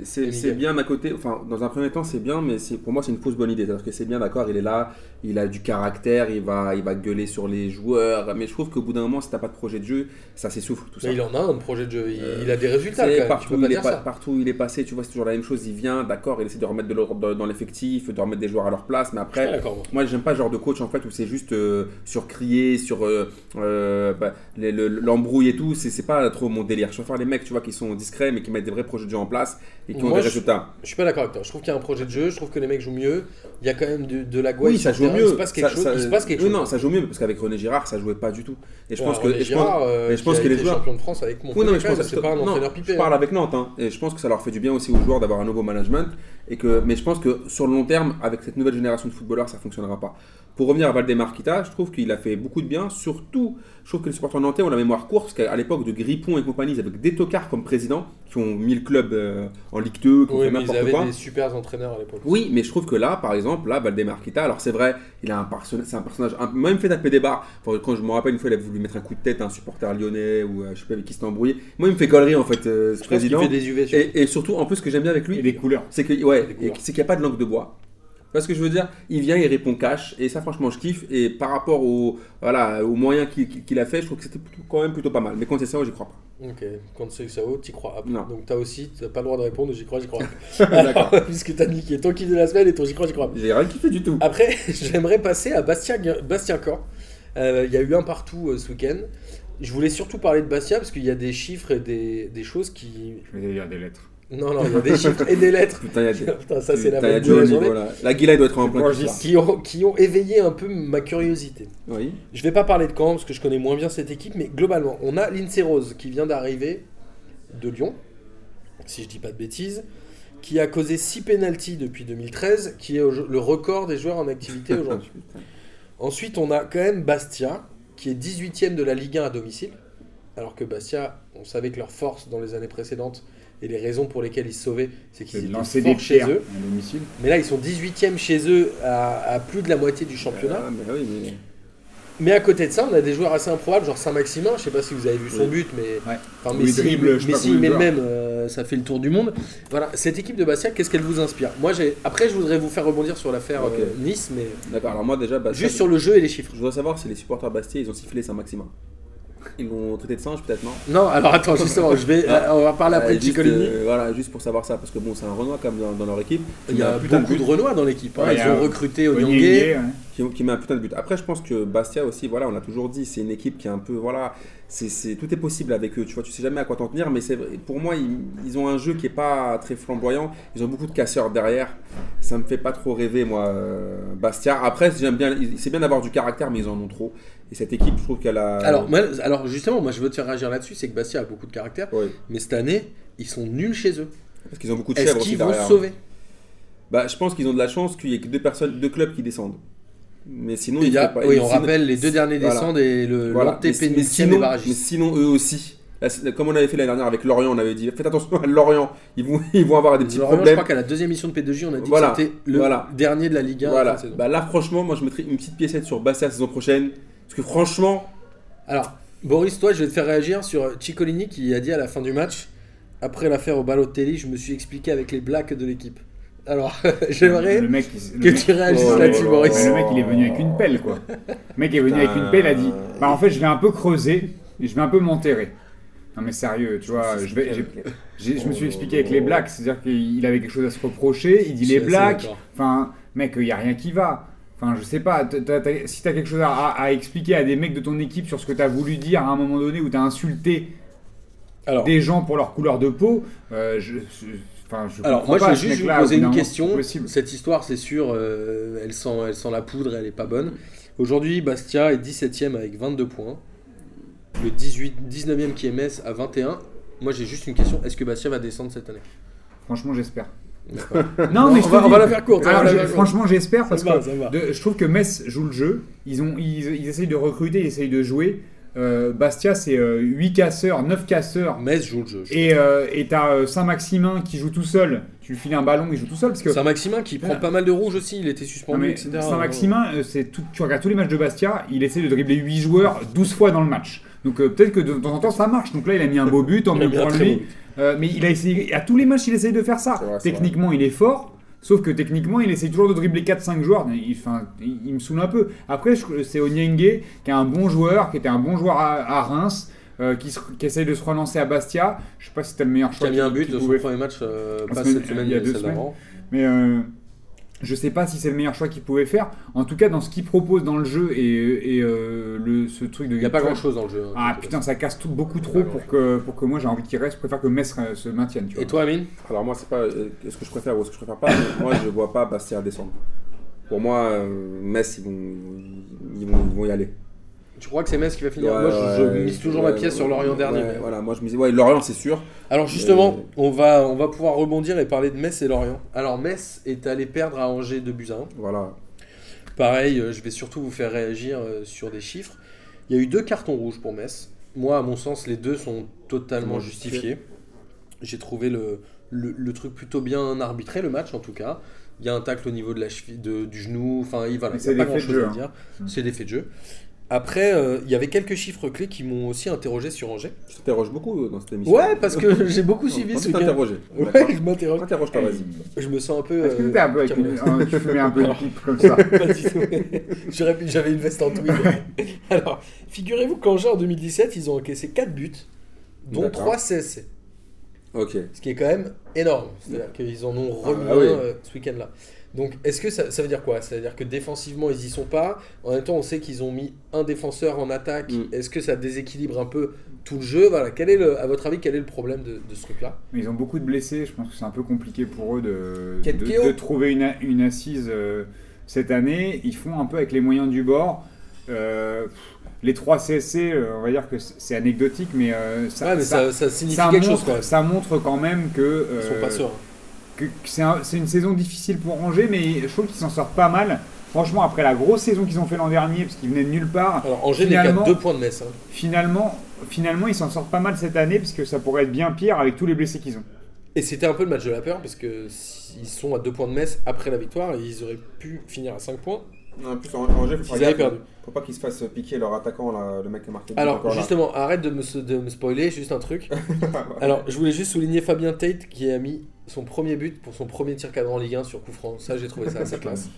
c'est- bien d'un côté. Enfin, dans un premier temps, c'est bien, mais pour moi, c'est une fausse bonne idée. C'est-à-dire que c'est bien, d'accord, il est là, il a du caractère, il va, il va gueuler sur les joueurs. Mais je trouve qu'au bout d'un moment, si t'as pas de projet de jeu, ça s'essouffle tout ça. Mais il en a un projet de jeu. Il, Euh, il a des résultats quand même. Tu partout, peux pas il est dire pas- ça. partout où il est passé, tu vois, c'est toujours la même chose. Il vient, d'accord, il essaie de remettre de l'ordre dans l'effectif, de remettre des joueurs à leur place, mais Je après, moi. j'aime pas ce genre de coach en fait où c'est juste euh, sur crier, sur euh, euh, bah, l'embrouille et tout. C'est pas trop mon délire. Je préfère les mecs, tu vois, qui sont discrets mais qui mettent des vrais projets de jeu en place et qui ont des je- résultats. Je suis pas d'accord avec toi. Je trouve qu'il y a un projet de jeu. Je trouve que les mecs jouent mieux. Il y a quand même de, de la gouaille. oui, ça joue terrain. mieux. Il se passe quelque Ça- chose. ça- il se passe quelque oui, chose. non, ça joue mieux parce qu'avec René Girard, ça jouait pas du tout. Et je Ouais, pense que, et je pense- Girard, euh, et je pense qui a que les joueurs- champion de France avec mon Oui, non, mais je pense c'est pas un entraîneur. Je parle hein. avec Nantes, hein, et je pense que ça leur fait du bien aussi aux joueurs d'avoir un nouveau management. Et que, mais je pense que sur le long terme, avec cette nouvelle génération de footballeurs, ça fonctionnera pas. Pour revenir à Valdemar Kita, je trouve qu'il a fait beaucoup de bien. Surtout, je trouve que les supporters nantais ont la mémoire courte, parce qu'à l'époque de Grippon et compagnie, ils avaient des tocards comme président, qui ont mis le club euh, en Ligue 2, qui ont Oui, ils avaient des super entraîneurs à l'époque. Oui, mais je trouve que là, par exemple, là, Valdemar Kita, alors c'est vrai, il a un personnage, c'est un personnage, un- même fait taper des barres. Enfin, quand je me rappelle une fois, il a voulu mettre un coup de tête à un supporter lyonnais ou euh, je sais pas avec qui s'était embrouillé. Moi, il me fait galerie en fait, euh, ce Je pense président. fait des UV. sur- Et, et surtout, en plus, ce que j'aime bien avec et lui, les couleurs. c'est que ouais, c'est qu'il n'y a pas de langue de bois. Parce que je veux dire, il vient, il répond cash, et ça, franchement, je kiffe. Et par rapport au, voilà, aux moyens qu'il a fait, je trouve que c'était quand même plutôt pas mal. Mais quand c'est ça, j'y crois pas. Ok, quand c'est ça, t'y crois. Non. Donc t'as aussi, t'as pas le droit de répondre, j'y crois, j'y crois. D'accord. Puisque t'as niqué ton kiff de la semaine et ton j'y crois, j'y crois. J'ai rien kiffé du tout. Après, j'aimerais passer à Bastia, Bastia Caen. Euh, Il y a eu un partout euh, ce week-end. Je voulais surtout parler de Bastia parce qu'il y a des chiffres et des, des choses qui. Je vais lire des lettres. Non, non, il y a des chiffres et des lettres. Putain, il y a des. Putain, ça c'est la bonne de la journée. niveau, là. La Guilla doit être en plein. Qui ont, qui ont éveillé un peu ma curiosité. Oui. Je vais pas parler de Caen parce que je connais moins bien cette équipe, mais globalement, on a Lindsay Rose qui vient d'arriver de Lyon, si je dis pas de bêtises, qui a causé 6 pénalties depuis 2013, qui est le record des joueurs en activité aujourd'hui. Ensuite, on a quand même Bastia, qui est 18ème de la Ligue 1 à domicile, alors que Bastia, on savait que leur force dans les années précédentes et les raisons pour lesquelles ils se sauvaient, c'est qu'ils étaient lancer forts des chez eux. Mais là, ils sont 18ème chez eux à, à plus de la moitié du championnat. Ah, mais oui, mais. Mais à côté de ça, on a des joueurs assez improbables, genre Saint-Maximin. Je sais pas si vous avez vu son Oui. but, mais Ouais. enfin, Oui, Messi, dribble, pas Messi combien met de le même. euh, ça fait le tour du monde. Voilà, cette équipe de Bastia, qu'est-ce qu'elle vous inspire? Moi. Après, je voudrais vous faire rebondir sur l'affaire euh, Nice, mais D'accord, alors moi déjà, Bastia, juste sur le jeu et les chiffres. je voudrais savoir si les supporters Bastia, ils ont sifflé Saint-Maximin. Ils l'ont traité de singe, peut-être, non Non, alors attends, justement, je vais. Ah. on va parler après Euh, de juste, Ciccolini. euh, Voilà, juste pour savoir ça, parce que bon, c'est un Renoir quand même dans, dans leur équipe. qui Il y a beaucoup de, but, Renois dans l'équipe. hein. Ouais, Ils ont recruté ouais. Qui, qui met un putain de but. Après, je pense que Bastia aussi, voilà, on a toujours dit, c'est une équipe qui est un peu, voilà, c'est, tout est possible avec eux. Tu vois, tu sais jamais à quoi t'en tenir, mais c'est pour moi, ils, ils ont un jeu qui est pas très flamboyant. Ils ont beaucoup de casseurs derrière. Ça me fait pas trop rêver, moi, euh, Bastia. Après, j'aime bien, c'est bien d'avoir du caractère, mais ils en ont trop. Et cette équipe, je trouve qu'elle a. Alors, moi- alors justement, moi je veux te faire réagir là-dessus, c'est que Bastia a beaucoup de caractère, mais cette année, ils sont nuls chez eux. parce qu'ils ont beaucoup de Est-ce chèvres aussi qu'ils vont se sauver? Bah, je pense qu'ils ont de la chance qu'il y ait que deux personnes, deux clubs qui descendent. Mais sinon, Il y a- pas- oui, on sinon- rappelle, les deux derniers Voilà. descendent et le Voilà. Mais, mais sinon, mais sinon, eux aussi. Comme on avait fait l'année dernière avec Lorient, on avait dit faites attention à Lorient, ils vont, ils vont avoir des petits Lorient, je problèmes. crois qu'à la deuxième émission de P2J, on a dit Voilà, que c'était le voilà. dernier de la Ligue 1. Voilà. Bah là, franchement, moi je mettrais une petite piécette sur Bastia la saison prochaine. Parce que franchement, Alors, Boris, toi, je vais te faire réagir sur Ciccolini qui a dit à la fin du match Après l'affaire au Balotelli, je me suis expliqué avec les blacks de l'équipe. Alors, j'aimerais Le mec, le que mec- tu réagisses Oh, là-dessus, oh. Mais le mec, il est venu avec une pelle, quoi. Le mec est venu avec une pelle, il a dit Bah, en fait, je vais un peu creuser et je vais un peu m'enterrer. Non, mais sérieux, tu vois, je, vais, je me suis expliqué avec les blacks, c'est-à-dire qu'il avait quelque chose à se reprocher, il dit les blacks, enfin, mec, il n'y a rien qui va. Enfin, je sais pas, t'as- t'as- t'as- si t'as quelque chose à, à- à expliquer à des mecs de ton équipe sur ce que t'as voulu dire à un moment donné où t'as insulté Alors, des gens pour leur couleur de peau, euh, je, je- enfin, je alors moi, je vais juste vous poser une question. possible. Cette histoire, c'est sûr, euh, elle, sent, elle sent la poudre, elle est pas bonne. Aujourd'hui, Bastia est 17ème avec 22 points. Le 18, 19ème qui est Metz à 21. Moi, j'ai juste une question est-ce que Bastia va descendre cette année? Franchement, j'espère. Non, mais je on, va, on va la faire courte. on va Alors, la je- faire courte. franchement, j'espère parce va, que de- je trouve que Metz joue le jeu. Ils, ont, ils, ils essayent de recruter, ils essayent de jouer. Euh, Bastia, c'est 8 casseurs, 9 casseurs. Metz joue le jeu. je Et euh, et t'as euh, Saint-Maximin qui joue tout seul. Tu lui files un ballon, il joue tout seul. Parce que Saint-Maximin qui prend pas mal de rouges aussi, il était suspendu, etc. Saint-Maximin, euh, tout- tu regardes tous les matchs de Bastia, il essaie de dribbler 8 joueurs 12 fois dans le match. Donc euh, peut-être que de temps en temps ça marche. Donc là, il a mis un beau but, en mieux pour lui. Euh, mais il a essayé, à tous les matchs, il essaye de faire ça. Vrai, techniquement, il est fort. Sauf que techniquement, il essaie toujours de dribbler 4-5 joueurs. Il, enfin, il, il me saoule un peu. Après, c'est Onyenge qui est un bon joueur, qui était un bon joueur à, à Reims, euh, qui, se- qui essaye de se relancer à Bastia. Je sais pas si c'était le meilleur Qui choix. a mis un but de son premier match, euh, pas semaine- cette semaine, il y a deux semaines. Mais euh, je sais pas si c'est le meilleur choix qu'il pouvait faire. En tout cas, dans ce qu'il propose dans le jeu et, et, euh, le, ce truc de. Il n'y a pas grand chose dans le jeu. hein, Ah putain, ça casse tout, beaucoup trop pour que, pour que moi j'ai envie qu'il reste. Je préfère que Metz euh, se maintienne. Tu vois. Et toi, Amine? Alors moi, c'est pas euh, ce que je préfère ou ce que je préfère pas. moi, je vois pas Bastia descendre. Pour moi, euh, Metz, ils vont, ils vont, ils vont y aller. Tu crois que c'est Metz qui va finir Ouais, Moi, je, mise toujours ouais, ma pièce ouais, sur Lorient ouais, dernier. ouais, mais- Voilà, moi je dis, ouais, Lorient, c'est sûr. Alors justement, on, va, on va pouvoir rebondir et parler de Metz et Lorient. Alors Metz est allé perdre à Angers 2 buts à 1. Voilà. Pareil, euh, je vais surtout vous faire réagir euh, sur des chiffres. Il y a eu deux cartons rouges pour Metz. Moi, à mon sens, les deux sont totalement justifiés. J'ai trouvé le, le, le truc plutôt bien arbitré, le match en tout cas. Il y a un tacle au niveau de la cheville, de- du genou. Enfin, il voilà, pas grand de chose jeu, à hein. dire. Mm. C'est des faits de jeu. Après, euh, il y avait quelques chiffres clés qui m'ont aussi interrogé sur Angers. Je t'interroge beaucoup dans cette émission. Ouais, parce que j'ai beaucoup Non, suivi pas ce t'interroger. Ouais, je m'interroge. Interroge-toi, vas-y. Je me sens un peu. Est-ce que euh, t'étais un peu avec une, un- tu fumais un peu de pipe comme ça? Pas du tout. J'avais une veste en tweed. Alors, figurez-vous qu'Angers en 2017, ils ont encaissé 4 buts, dont D'accord. 3 CSC. Ok. Ce qui est quand même énorme. C'est-à-dire qu'ils en ont remis Ah oui. un euh, ce week-end-là. Donc, est-ce que ça, ça veut dire quoi? Ça veut dire que défensivement, ils y sont pas. En même temps, on sait qu'ils ont mis un défenseur en attaque. Mm. Est-ce que ça déséquilibre un peu tout le jeu? Voilà. Quel est le, à votre avis, quel est le problème de, de ce truc-là? Mais Ils ont beaucoup de blessés, je pense que c'est un peu compliqué pour eux de, trouver une, une assise euh, cette année. Ils font un peu avec les moyens du bord. Euh, les 3 CSC, euh, on va dire que c'est anecdotique, mais, euh, ça, Ouais, mais ça- ça, ça signifie ça quelque chose montre, quand même. ça montre quand même que, Ils sont pas sûrs. C'est un- c'est une saison difficile pour Angers, mais je trouve qu'ils s'en sortent pas mal. Franchement, après la grosse saison qu'ils ont fait l'an dernier, parce qu'ils venaient de nulle part, Alors, Angers n'est qu'à finalement- 2 points de Metz. hein. finalement, finalement ils s'en sortent pas mal cette année, parce que ça pourrait être bien pire avec tous les blessés qu'ils ont. Et c'était un peu le match de la peur parce que ils sont à 2 points de Metz après la victoire ils auraient pu finir à 5 points. En plus, en Angers, faut, Ils gaffe, perdu. faut pas qu'ils se fassent piquer leur attaquant, là, le mec qui a marqué. Alors là. justement, arrête de me, de me spoiler, juste un truc. Alors je voulais juste souligner Fabien Tate qui a mis son premier but pour son premier tir cadran en Ligue 1 sur coup franc. Ça j'ai trouvé ça assez classe.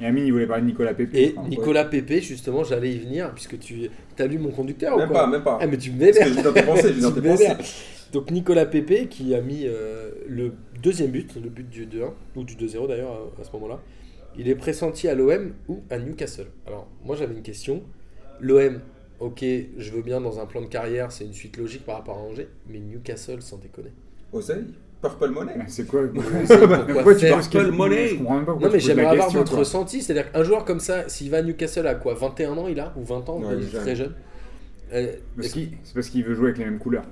Et Amine, il voulait parler de Nicolas Pépé. Et Enfin, Nicolas Pépé justement, j'allais y venir puisque tu as lu mon conducteur ou Même quoi pas, même pas. Ah mais tu me Parce que m'énerves. j'ai dans tes pensées, j'ai dans Tu tes me m'énerves. pensées. Donc Nicolas Pépé qui a mis euh, le deuxième but, le but du 2-1, ou du 2-0 d'ailleurs à, à ce moment-là. Il est pressenti à l'OM ou à Newcastle. Alors moi j'avais une question. L'OM, ok, je veux bien dans un plan de carrière, c'est une suite logique par rapport à Angers, mais Newcastle sans déconner. Oseille Purple Money Mais C'est quoi pourquoi tu Purple Money Je comprends même pas pourquoi Non mais j'aimerais avoir question, votre quoi. ressenti, c'est-à-dire qu'un joueur comme ça, s'il va à Newcastle à quoi 21 ans il a Ou 20 ans Ouais, Il est très jeune. Euh, Parce qu'il- C'est parce qu'il veut jouer avec les mêmes couleurs.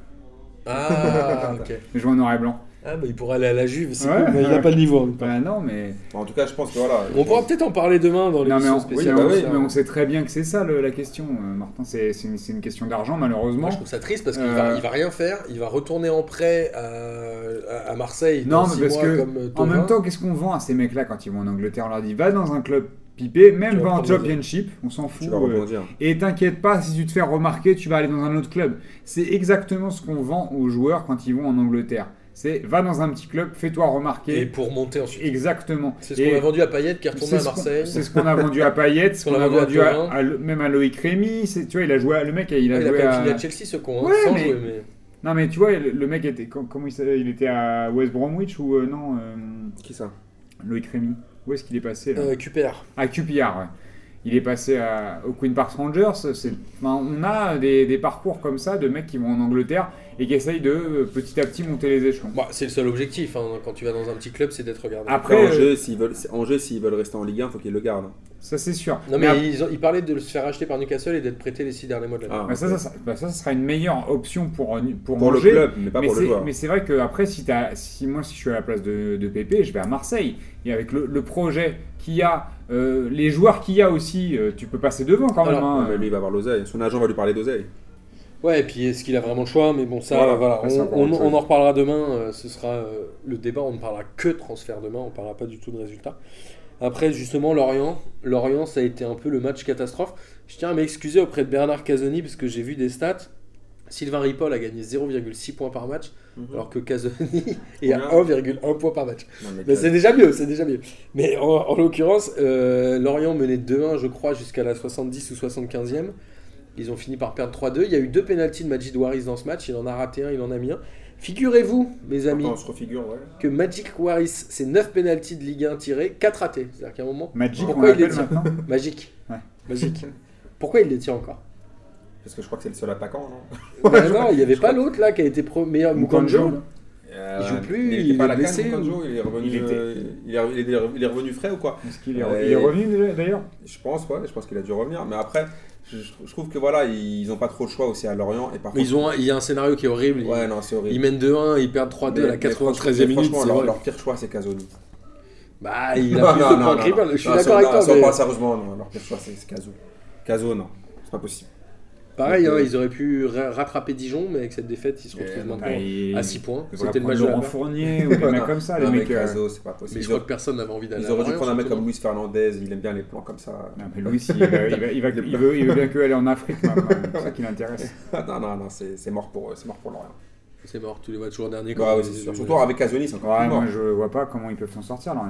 Ah ok. Il joue en noir et blanc. Ah bah il pourrait aller à la Juve, c'est Ouais. cool, mais il n'a pas le niveau. en même temps. Bah non, mais. Bon, En tout cas, je pense que voilà. On pourra peut-être en parler demain dans Non, mais l'émission on, spéciale. oui, bah mais oui. on- mais on sait très bien que c'est ça le- la question, euh, Martin. C'est une, question d'argent, malheureusement. Moi, je trouve ça triste parce qu'il Euh, va, il va rien faire. Il va retourner en prêt à, Marseille Non, dans mais six parce mois que comme euh, en même temps, qu'est-ce qu'on vend à ces mecs-là quand ils vont en Angleterre? On leur dit va dans un club Pipé, même pas en championship, on s'en fout. Euh, et t'inquiète pas, si tu te fais remarquer, tu vas aller dans un autre club. C'est exactement ce qu'on vend aux joueurs quand ils vont en Angleterre. C'est va dans un petit club, fais-toi remarquer. Et pour monter ensuite. Exactement. C'est ce qu'on a vendu à Payet qui est retourné à Marseille. C'est ce qu'on a vendu à Payet, ce qu'on a vendu à à, à même à Loïc Rémy. Tu vois, il a joué, à- le mec, il a il a joué à. Chelsea ce con, hein, Ouais, sans mais- jouer. Mais... Non, mais tu vois, le, le mec était. com- Comment il était à West Bromwich ou euh, non euh, Qui ça? Loïc Rémy. Où est-ce qu'il est passé là? Euh, QPR. À QPR, ouais. Il est passé à- au Queen Park Rangers. enfin, on a des, des parcours comme ça de mecs qui vont en Angleterre et qui essayent de euh, petit à petit monter les échelons. Bah, c'est le seul objectif hein, quand tu vas dans un petit club, c'est d'être regardé. Après, Après, euh, s'ils veulent, Angers, s'ils veulent rester en Ligue 1, faut qu'ils le gardent. ça c'est sûr. Non, mais, ils, ont- ils parlaient de se faire acheter par Newcastle et d'être prêté les six derniers mois de l'année. Ah, bah, ça, ça, ça- bah, ça, ça sera une meilleure option pour, euh, pour, pour le club, mais pas mais pour le c'est- joueur. mais c'est vrai que après, si, si moi, si je suis à la place de, de Pépé, je vais à Marseille. Et avec le, le projet qu'il y a, euh, les joueurs qu'il y a aussi, euh, tu peux passer devant quand même. Alors, hein. Mais lui, il va avoir l'oseille. Son agent va lui parler d'oseille. Ouais, et puis est-ce qu'il a vraiment le choix? Mais bon, ça, Voilà, on, en reparlera demain. euh, ce sera euh, le débat. On ne parlera que transfert demain. On ne parlera pas du tout de résultats. Après, justement, Lorient, Lorient, ça a été un peu le match catastrophe. Je tiens à m'excuser auprès de Bernard Casoni parce que j'ai vu des stats. Sylvain Ripoll a gagné 0,6 points par match, alors que Casoni est à Combien 1,1 point par match. Non, mais Mais c'est déjà mieux, c'est déjà mieux. Mais en, en l'occurrence, euh, Lorient menait 2-1, je crois, jusqu'à la 70 ou 75e. Ils ont fini par perdre 3-2. Il y a eu deux pénalties de Majid Waris dans ce match. Il en a raté un, il en a mis un. Figurez-vous, mes amis, Attends, on se refigure, ouais. que Magic Waris, c'est 9 pénalties de Ligue 1 tirées, 4 ratés. C'est-à-dire qu'à un moment, Magic, on Pourquoi il les tire maintenant. Ouais. Magique. Pourquoi il les tire encore Parce que je crois que c'est le seul attaquant, non Bah Non, il n'y avait pas l'autre là qui a été pro- meilleur Mukanjo. Euh, Il joue plus, était il pas est la blessé, canne, il est revenu. Il était- euh, il est- il est il est revenu frais ou quoi Est-ce qu'il est, Ouais. il est revenu d'ailleurs? Je pense, ouais, je pense qu'il a dû revenir. Mais après, je, je trouve que voilà, ils ont pas trop le choix aussi à Lorient. Et par Mais contre, ils ont, un- il y a un scénario qui est horrible. Ils- ouais, non, c'est horrible. Ils mènent 2-1, ils perdent 3-2 à la Mais- mais 93e minute. Franchement, c'est leur, pire choix, c'est Casoni. Bah, il a plus de points que Ripoll. Je suis Non, d'accord avec non, toi. sérieusement, non, leur pire choix, c'est c'est Caso. Caso, non, c'est pas possible. Pareil, hein, Donc, euh, ils auraient pu ra- rattraper Dijon, mais avec cette défaite, ils se retrouvent maintenant à 6 points. C'était le match de la Laurent. Fournier ou des mecs comme ça, les mecs. euh, Caso, c'est pas possible. Mais je Ils crois auraient- que personne n'avait envie d'aller Ils auraient dû prendre un mec comme Luis Fernandez, il aime bien les plans comme ça. Non, mais Louis, il, va- il va- il va- il veut, bien que aller en Afrique maintenant. C'est ça qui l'intéresse. non, non, non, c'est mort pour eux, c'est mort pour Lorient. C'est mort, tous les matchs ouais, c'est sûr. Surtout avec Casoni, c'est encore Ouais, moi je vois pas comment ils peuvent s'en sortir là.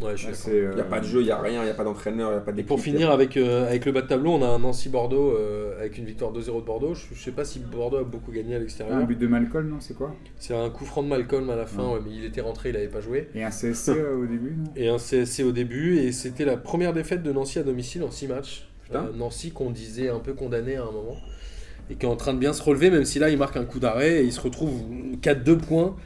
Ouais, je suis d'accord. C'est, Il n'y a pas de jeu, il n'y a rien, il n'y a pas d'entraîneur, il n'y a pas Et d'équipe. pour finir avec, euh, avec le bas de tableau, on a un Nancy-Bordeaux euh, avec une victoire 2-0 de Bordeaux. Je, je sais pas si Bordeaux a beaucoup gagné à Un l'extérieur. but de Malcolm, non C'est quoi? C'est un coup franc de Malcolm à la fin, Ouais. ouais, mais il était rentré, il n'avait pas joué. Et un CSC euh, au début, non? Et un CSC au début, et c'était la première défaite de Nancy à domicile en 6 matchs. Putain. Euh, Nancy qu'on disait un peu condamné à un moment, et qui est en train de bien se relever, même si là il marque un coup d'arrêt, et il se retrouve 4-2 points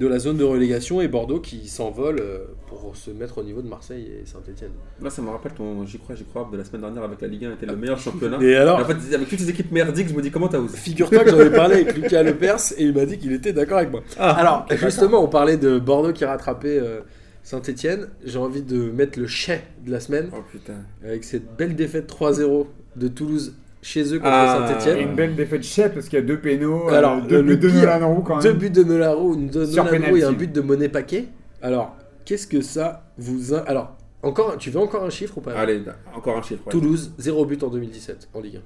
de la zone de relégation, et Bordeaux qui s'envole euh, pour se mettre au niveau de Marseille et Saint-Etienne. Là, ça me rappelle ton J'y crois, j'y crois de la semaine dernière avec la Ligue 1 était le meilleur championnat. Et alors, Et en fait, avec toutes ces équipes merdiques, je me dis comment t'as osé? Figure-toi que j'en ai parlé avec Lucas Lepers et il m'a dit qu'il était d'accord avec moi. Alors, justement, on parlait de Bordeaux qui rattrapait euh, Saint-Etienne. J'ai envie de mettre le chais de la semaine Oh putain. avec cette belle défaite 3-0 de Toulouse chez eux contre Ah. Et Saint-Etienne. une belle défaite chef parce qu'il y a deux pénaux, Alors, euh, deux le buts de pire, Nolan Roux quand même. Deux buts de Nolarou, de Sur Nolarou et penalty. un but de Monet Paquet. Alors, qu'est-ce que ça vous. a- Alors, encore, tu veux encore un chiffre ou pas? Allez, encore un chiffre. ouais. Toulouse, 0 but en 2017 en Ligue 1.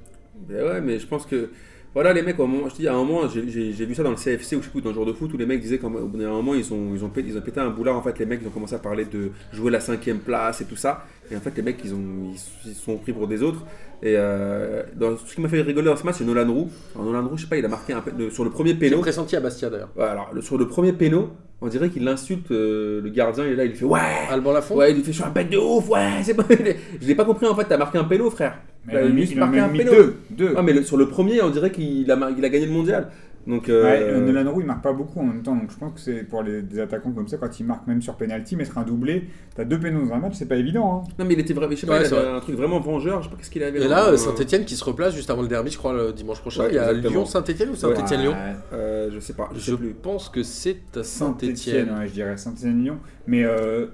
Mais ouais, mais je pense que. Voilà, les mecs, moment, je dis, à un moment, j'ai- j'ai j'ai vu ça dans le CFC ou je sais plus, dans le jour de foot, où les mecs disaient bout d'un moment, ils ont, ils, ont pété, ils ont pété un boulard. En fait, les mecs, ils ont commencé à parler de jouer la cinquième place et tout ça. Et en fait, les mecs, ils, ont, ils, ils sont pris pour des autres. Et euh, dans, ce qui m'a fait rigoler dans ce match, c'est Nolan Roux. Alors, Nolan Roux, je sais pas, il a marqué un, sur le premier J'ai péno. pressenti à Bastia d'ailleurs. Alors, le- sur le premier péno, on dirait qu'il insulte euh, le gardien. Il est là, il lui fait Ouais Alban Lafont? Ouais, il lui fait Je suis un bête de ouf, ouais, c'est bon. Je l'ai pas compris en fait, t'as marqué un péno, frère. Mais Bah, il a mis, un péno. deux. deux. Ah, mais le- sur le premier, on dirait qu'il a, mar- il a gagné le mondial. Donc, euh, Ouais, euh, Nolan Roux il marque pas beaucoup en même temps, donc je pense que c'est pour les, des attaquants comme ça, quand ils marquent même sur penalty, mettre un doublé, t'as deux pénaux dans un match, c'est pas évident. Hein. Non, mais il était vraiment, je sais pas, Ouais, il c'est avait un truc vraiment vengeur. Je sais pas qu'est-ce qu'il avait. Et là, Saint-Etienne qui se replace juste avant le derby, je crois, le dimanche prochain. Ouais, il y a. Lyon-Saint-Etienne ou Saint-Etienne-Lyon Ouais, Euh, je sais pas, je sais Je plus. pense que c'est à Saint-Etienne, Saint-Etienne. ouais, je dirais Saint-Etienne-Lyon. Mais euh,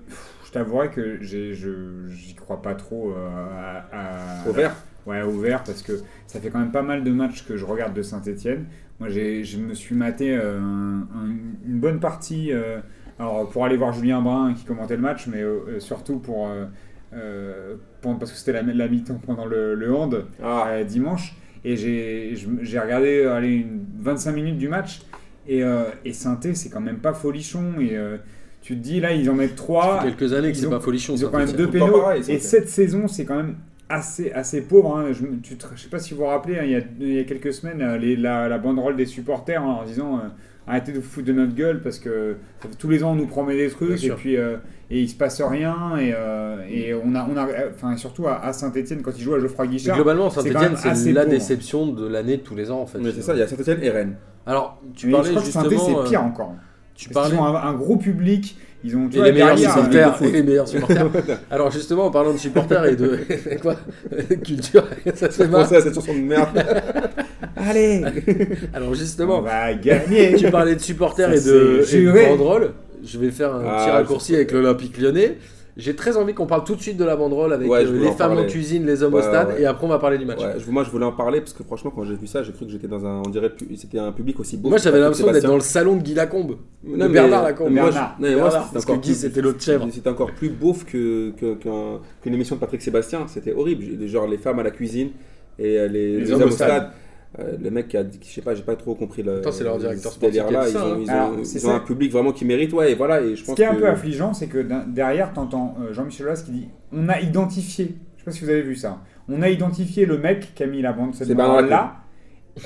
je t'avouerai que j'y crois pas trop euh, à, à- Au vert? Ouais, ouvert parce que ça fait quand même pas mal de matchs que je regarde de Saint-Etienne. Moi, j'ai- je me suis maté euh, un- un- une bonne partie euh, alors, pour aller voir Julien Brun qui commentait le match, mais surtout pour euh, parce que c'était la, la mi-temps pendant le, le hand Ah, euh, dimanche. Et j'ai regardé allez, une 25 minutes du match. Et, euh, et Sainté, c'est quand même pas folichon. Et tu te dis, là, ils en mettent 3. quelques années que ils c'est ont- pas folichon. Ils ont quand même deux pénaux. et cette saison, c'est quand même assez, assez pauvre. hein. Je, me- tu te- je sais pas si vous vous rappelez, hein, il, y a, il y a quelques semaines, euh, les- la, la banderole des supporters hein, en disant euh, arrêtez de vous foutre de notre gueule parce que tous les ans on nous promet des trucs et puis euh, et il se passe rien et, euh, et on a on a enfin surtout à, à Saint-Etienne quand il joue à Geoffroy Mais Guichard globalement, c'est Saint-Etienne, c'est la pauvre. déception de l'année de tous les ans en fait. mais c'est ça, il y a Saint-Etienne et Rennes. Alors, tu mais je parlais crois que Saint-Etienne justement. c'est pire encore Tu parlais qu'ils ont un, un gros public ils ont tu et vois, les meilleurs derrière, supporters. euh, Et les meilleurs supporters. Alors justement, en parlant de supporters et de quoi culture, ça se fait mal. ça, cette chanson de merde. allez Alors on justement, va gagner tu parlais de supporters Ça, et de, et de juré. banderoles. Je vais faire un Ah, petit raccourci avec l'Olympique lyonnais. J'ai très envie qu'on parle tout de suite de la banderole avec Ouais, euh, les en femmes en cuisine, les hommes Ouais, au stade, ouais. et après on va parler du match. Je- moi, je voulais en parler parce que franchement, quand j'ai vu ça, j'ai cru que j'étais dans un. On dirait c'était un public aussi beau. Moi j'avais l'impression d'être dans le salon de Guy Lacombe. Non, mais- Bernard Lacombe. mais moi, je- Bernard. non, moi, parce que Guy c'était l'autre chèvre. C'était encore plus beauf que, que- qu'une émission de Patrick Sébastien. C'était horrible. Genre les femmes à la cuisine et euh, les, les hommes au stade. Euh, le mec qui a dit, je sais pas, j'ai pas trop compris le. C'est leur directeur ce sportif qui Ils ça, ont, hein. ils ont- Alors, ils c'est ont ça. un public vraiment qui mérite, ouais, et voilà. Et je Ce pense qui est un peu affligeant, c'est que derrière, t'entends euh, Jean-Michel Aulas qui dit on a identifié, je sais pas si vous avez vu ça, on a identifié le mec qui a mis la bande cette Bernard là.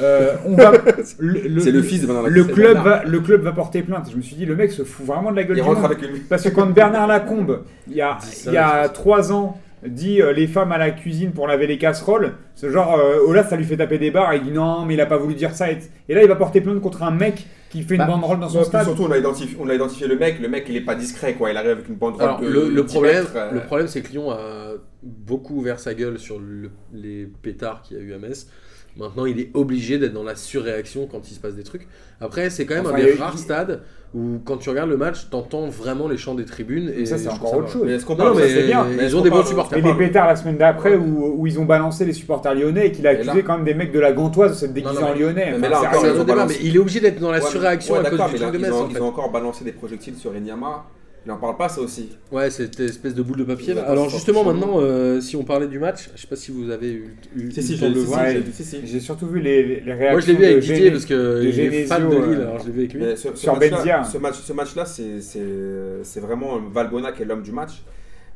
Euh, on va, le, C'est le fils de Bernard le Lacombe. club va, le club va porter plainte. Je me suis dit le mec se fout vraiment de la gueule Il du rentre monde. avec une. Parce que quand Bernard Lacombe, il y a, il y a je trois ans, dit euh, les femmes à la cuisine pour laver les casseroles, ce genre, euh, Olas, ça lui fait taper des barres, il dit non, mais il a pas voulu dire ça. Et, et là, il va porter plainte contre un mec qui fait une Bah, banderole dans son Ouais, stade. surtout, on a, identifié, on a identifié le mec. Le mec, il est pas discret, quoi. Il arrive avec une banderole Alors, de le, le 10 problème, mètres, euh, le problème, c'est que Lyon a beaucoup ouvert sa gueule sur le- les pétards qu'il y a eu à Metz. Maintenant, il est obligé d'être dans la surréaction quand il se passe des trucs. Après, c'est quand même Enfin, un des rares stades où, quand tu regardes le match, t'entends vraiment les chants des tribunes. Et ça, c'est je encore autre chose. Mais est-ce qu'on Non, parle mais ça, c'est bien. ils ont des bons supporters. Et les pétards la semaine d'après où, ils ont balancé les supporters lyonnais et qu'il a accusé quand même des mecs de la Gantoise de s'être déguisés en lyonnais. mais là c'est encore, mais il est obligé d'être dans la surréaction à cause du truc de Metz. ils ont encore balancé des projectiles sur Enyama. Il en parle pas, ça aussi. Ouais, cette espèce de boule de papier. là. Alors c'est justement, pas maintenant, euh, si on parlait du match, je sais pas si vous avez eu, eu Si, eu si, le j'ai temps de le voir. J'ai vu, si, si. J'ai surtout vu les, les réactions. Moi, je l'ai vu avec de Didier parce qu'il est fan de Lille, euh, alors je l'ai vu avec lui. Mais ce, ce Sur Benzia. Ce, match, ce match-là, c'est, vraiment Valbona qui est l'homme du match.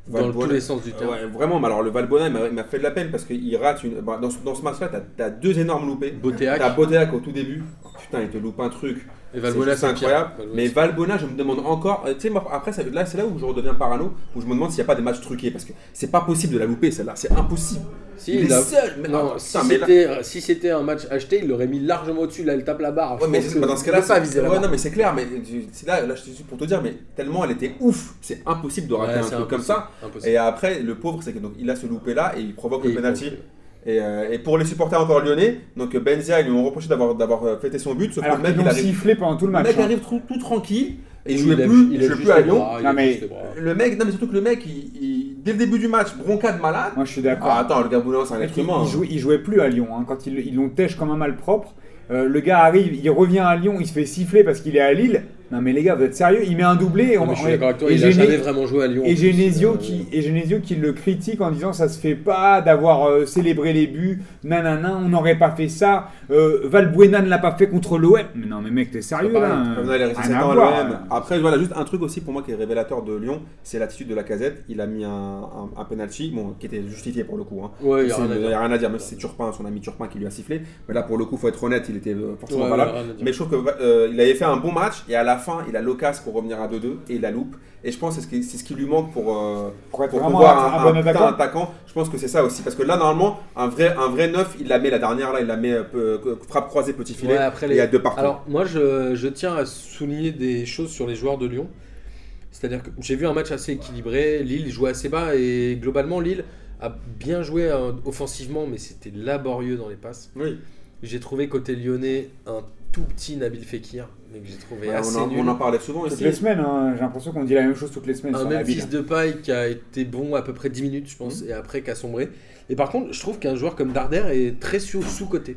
Dans Valbona- tous les sens du terme. Ouais, vraiment, mais alors le Valbona, il m'a, fait de la peine parce qu'il rate une. bah, dans, ce, dans ce match-là, t'as, t'as deux énormes loupés. Botéac T'as Boteac au tout début. Putain, il te loupe un truc. Et Valbuena, c'est incroyable. Valbuena, Mais Valbona, je me demande encore. euh, Tu sais, moi, après, là, c'est là où je redeviens parano, où je me demande s'il n'y a pas des matchs truqués. Parce que c'est pas possible de la louper, celle-là. C'est impossible. Si, il est a- seul. Mais Non, attends, si là- c'était si c'était un match acheté, il l'aurait mis largement au-dessus. Là, elle tape la barre. Ouais, mais que dans ce cas-là, pas viser ouais, barre. non, mais c'est clair, mais là, là, je suis pour te dire, mais tellement elle était ouf, c'est impossible de rater Ouais, un truc comme ça. impossible. Et après, le pauvre, c'est que donc il a ce loupé là et il provoque Et le il penalty. Et, euh, et pour les supporters encore lyonnais, donc Benzia, ils lui ont reproché d'avoir d'avoir euh, fêté son but, sauf Alors que le mec, il arrive, sifflé pendant tout le le match. mec hein. arrive tout, tout tranquille et il jouait plus, il jouait plus à Lyon. bras, Non, mais-. Le mec, non mais surtout que le mec, il, il- dès le début du match, broncade malade. Moi, je suis d'accord. Ah, attends, le Gaboulin, c'est un Mec, être il, humain. il jouait, il jouait plus à Lyon. hein. Quand ils l'ont têche comme un malpropre, euh, le gars arrive, il revient à Lyon, il se fait siffler parce qu'il est à Lille. Non mais les gars, vous êtes sérieux? Il met un doublé. Et, Non, on, mais je suis d'accord avec toi, et il a Géné- jamais vraiment joué à Lyon. et plus, Genesio euh, qui et Genesio qui le critique en disant ça se fait pas d'avoir euh, célébré les buts, nanana, on n'aurait pas fait ça. Euh, Valbuena ne l'a pas fait contre l'OM. Mais non mais mec, t'es sérieux pas là? pareil. hein. Comme ça, il est resté Rien 7 à ans à voir, l'OM. hein. Après, voilà, juste un truc aussi pour moi qui est révélateur de Lyon, c'est l'attitude de la casette. Il a mis un, un, un penalty, bon, qui était justifié pour le coup. Hein. Ouais, il y a C'est- rien à Il dire. n'y a rien à dire, même si c'est Turpin, son ami Turpin qui lui a sifflé. Mais là, pour le coup, faut être honnête, il était euh, forcément Ouais, valable. ouais, rien à dire. Mais je trouve qu'il avait fait un bon match et à la fin, il a l'occasion pour revenir à 2-2 et il la loupe. Et je pense que c'est ce qui, c'est ce qui lui manque pour, euh, Pour pouvoir un, un, un bon un putain attaquant. Je pense que c'est ça aussi. Parce que là, normalement, un vrai, un vrai neuf, il la met la dernière, là, il la met euh, peu- euh, frappe croisée, petit filet. Ouais, après et les- il y a deux partout. Alors, moi, je, je tiens à souligner des choses sur les joueurs de Lyon. C'est-à-dire que j'ai vu un match assez équilibré. Lille jouait assez bas et globalement, Lille a bien joué euh, offensivement, mais c'était laborieux dans les passes. oui. J'ai trouvé côté lyonnais un tout petit Nabil Fekir, mais que j'ai trouvé Ouais, assez on, en, nul. on en parlait souvent Toutes ici. les semaines, hein. j'ai l'impression qu'on dit la même chose toutes les semaines un sur même fils de paille qui a été bon à peu près 10 minutes, je pense, Mhm. et après qui a sombré. Et par contre, je trouve qu'un joueur comme Darder est très sous- sous-coté.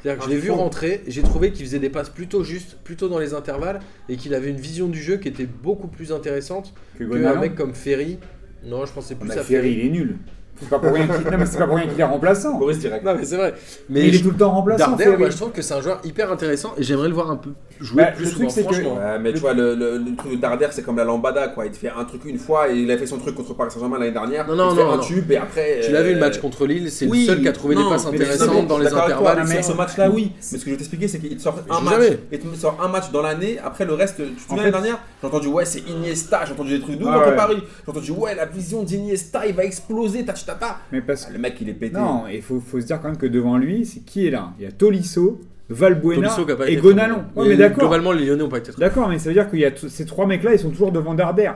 C'est-à-dire que Ah, je l'ai vu rentrer, j'ai trouvé qu'il faisait des passes plutôt justes, plutôt dans les intervalles, et qu'il avait une vision du jeu qui était beaucoup plus intéressante Que qu'un Gonalon. mec comme Ferry Non, je pensais plus On a à Ferry, Ferry. il est nul. C'est pas pour rien qu'il non, mais c'est pas pour rien qu'il est remplaçant. Boris direct. Non, mais c'est vrai. Mais Mais il est je- tout le temps remplaçant. Darder, Ferry. moi, je trouve que c'est un joueur hyper intéressant et j'aimerais le voir un peu jouer Bah, plus le souvent, truc, c'est que- franchement. Ouais, mais tu vois, le, le, le truc de Darder, c'est comme la lambada, quoi. Il te fait un truc une fois et il a fait son truc contre Paris Saint-Germain l'année dernière. Non, non, il te fait non, un non. tube et après. Tu l'as vu le euh, match contre Lille, c'est oui, le seul qui a trouvé non, des passes mais- intéressantes non, mais dans les d'accord avec toi, intervalles. mais ce match-là, oui. Mais ce que je vais t'expliquer, c'est qu'il te sort un joue match. jamais. Il te sort un match dans l'année. Après, le reste, tu te souviens l'année dernière J'ai entendu, ouais, c'est Iniesta. J'ai entendu des trucs Ah contre ouais. Paris. J'ai entendu, ouais, la vision d'Iniesta, il va exploser, Mais parce que. Le mec, il est pété. Non, il faut, faut se dire quand même que devant lui, c'est qui est là? Il y a Tolisso, Valbuena et Gonalon. Ouais, mais d'accord. Globalement, les Lyonnais n'ont pas été très D'accord, mais ça veut dire qu'il y a t- ces trois mecs-là, ils sont toujours devant Darder.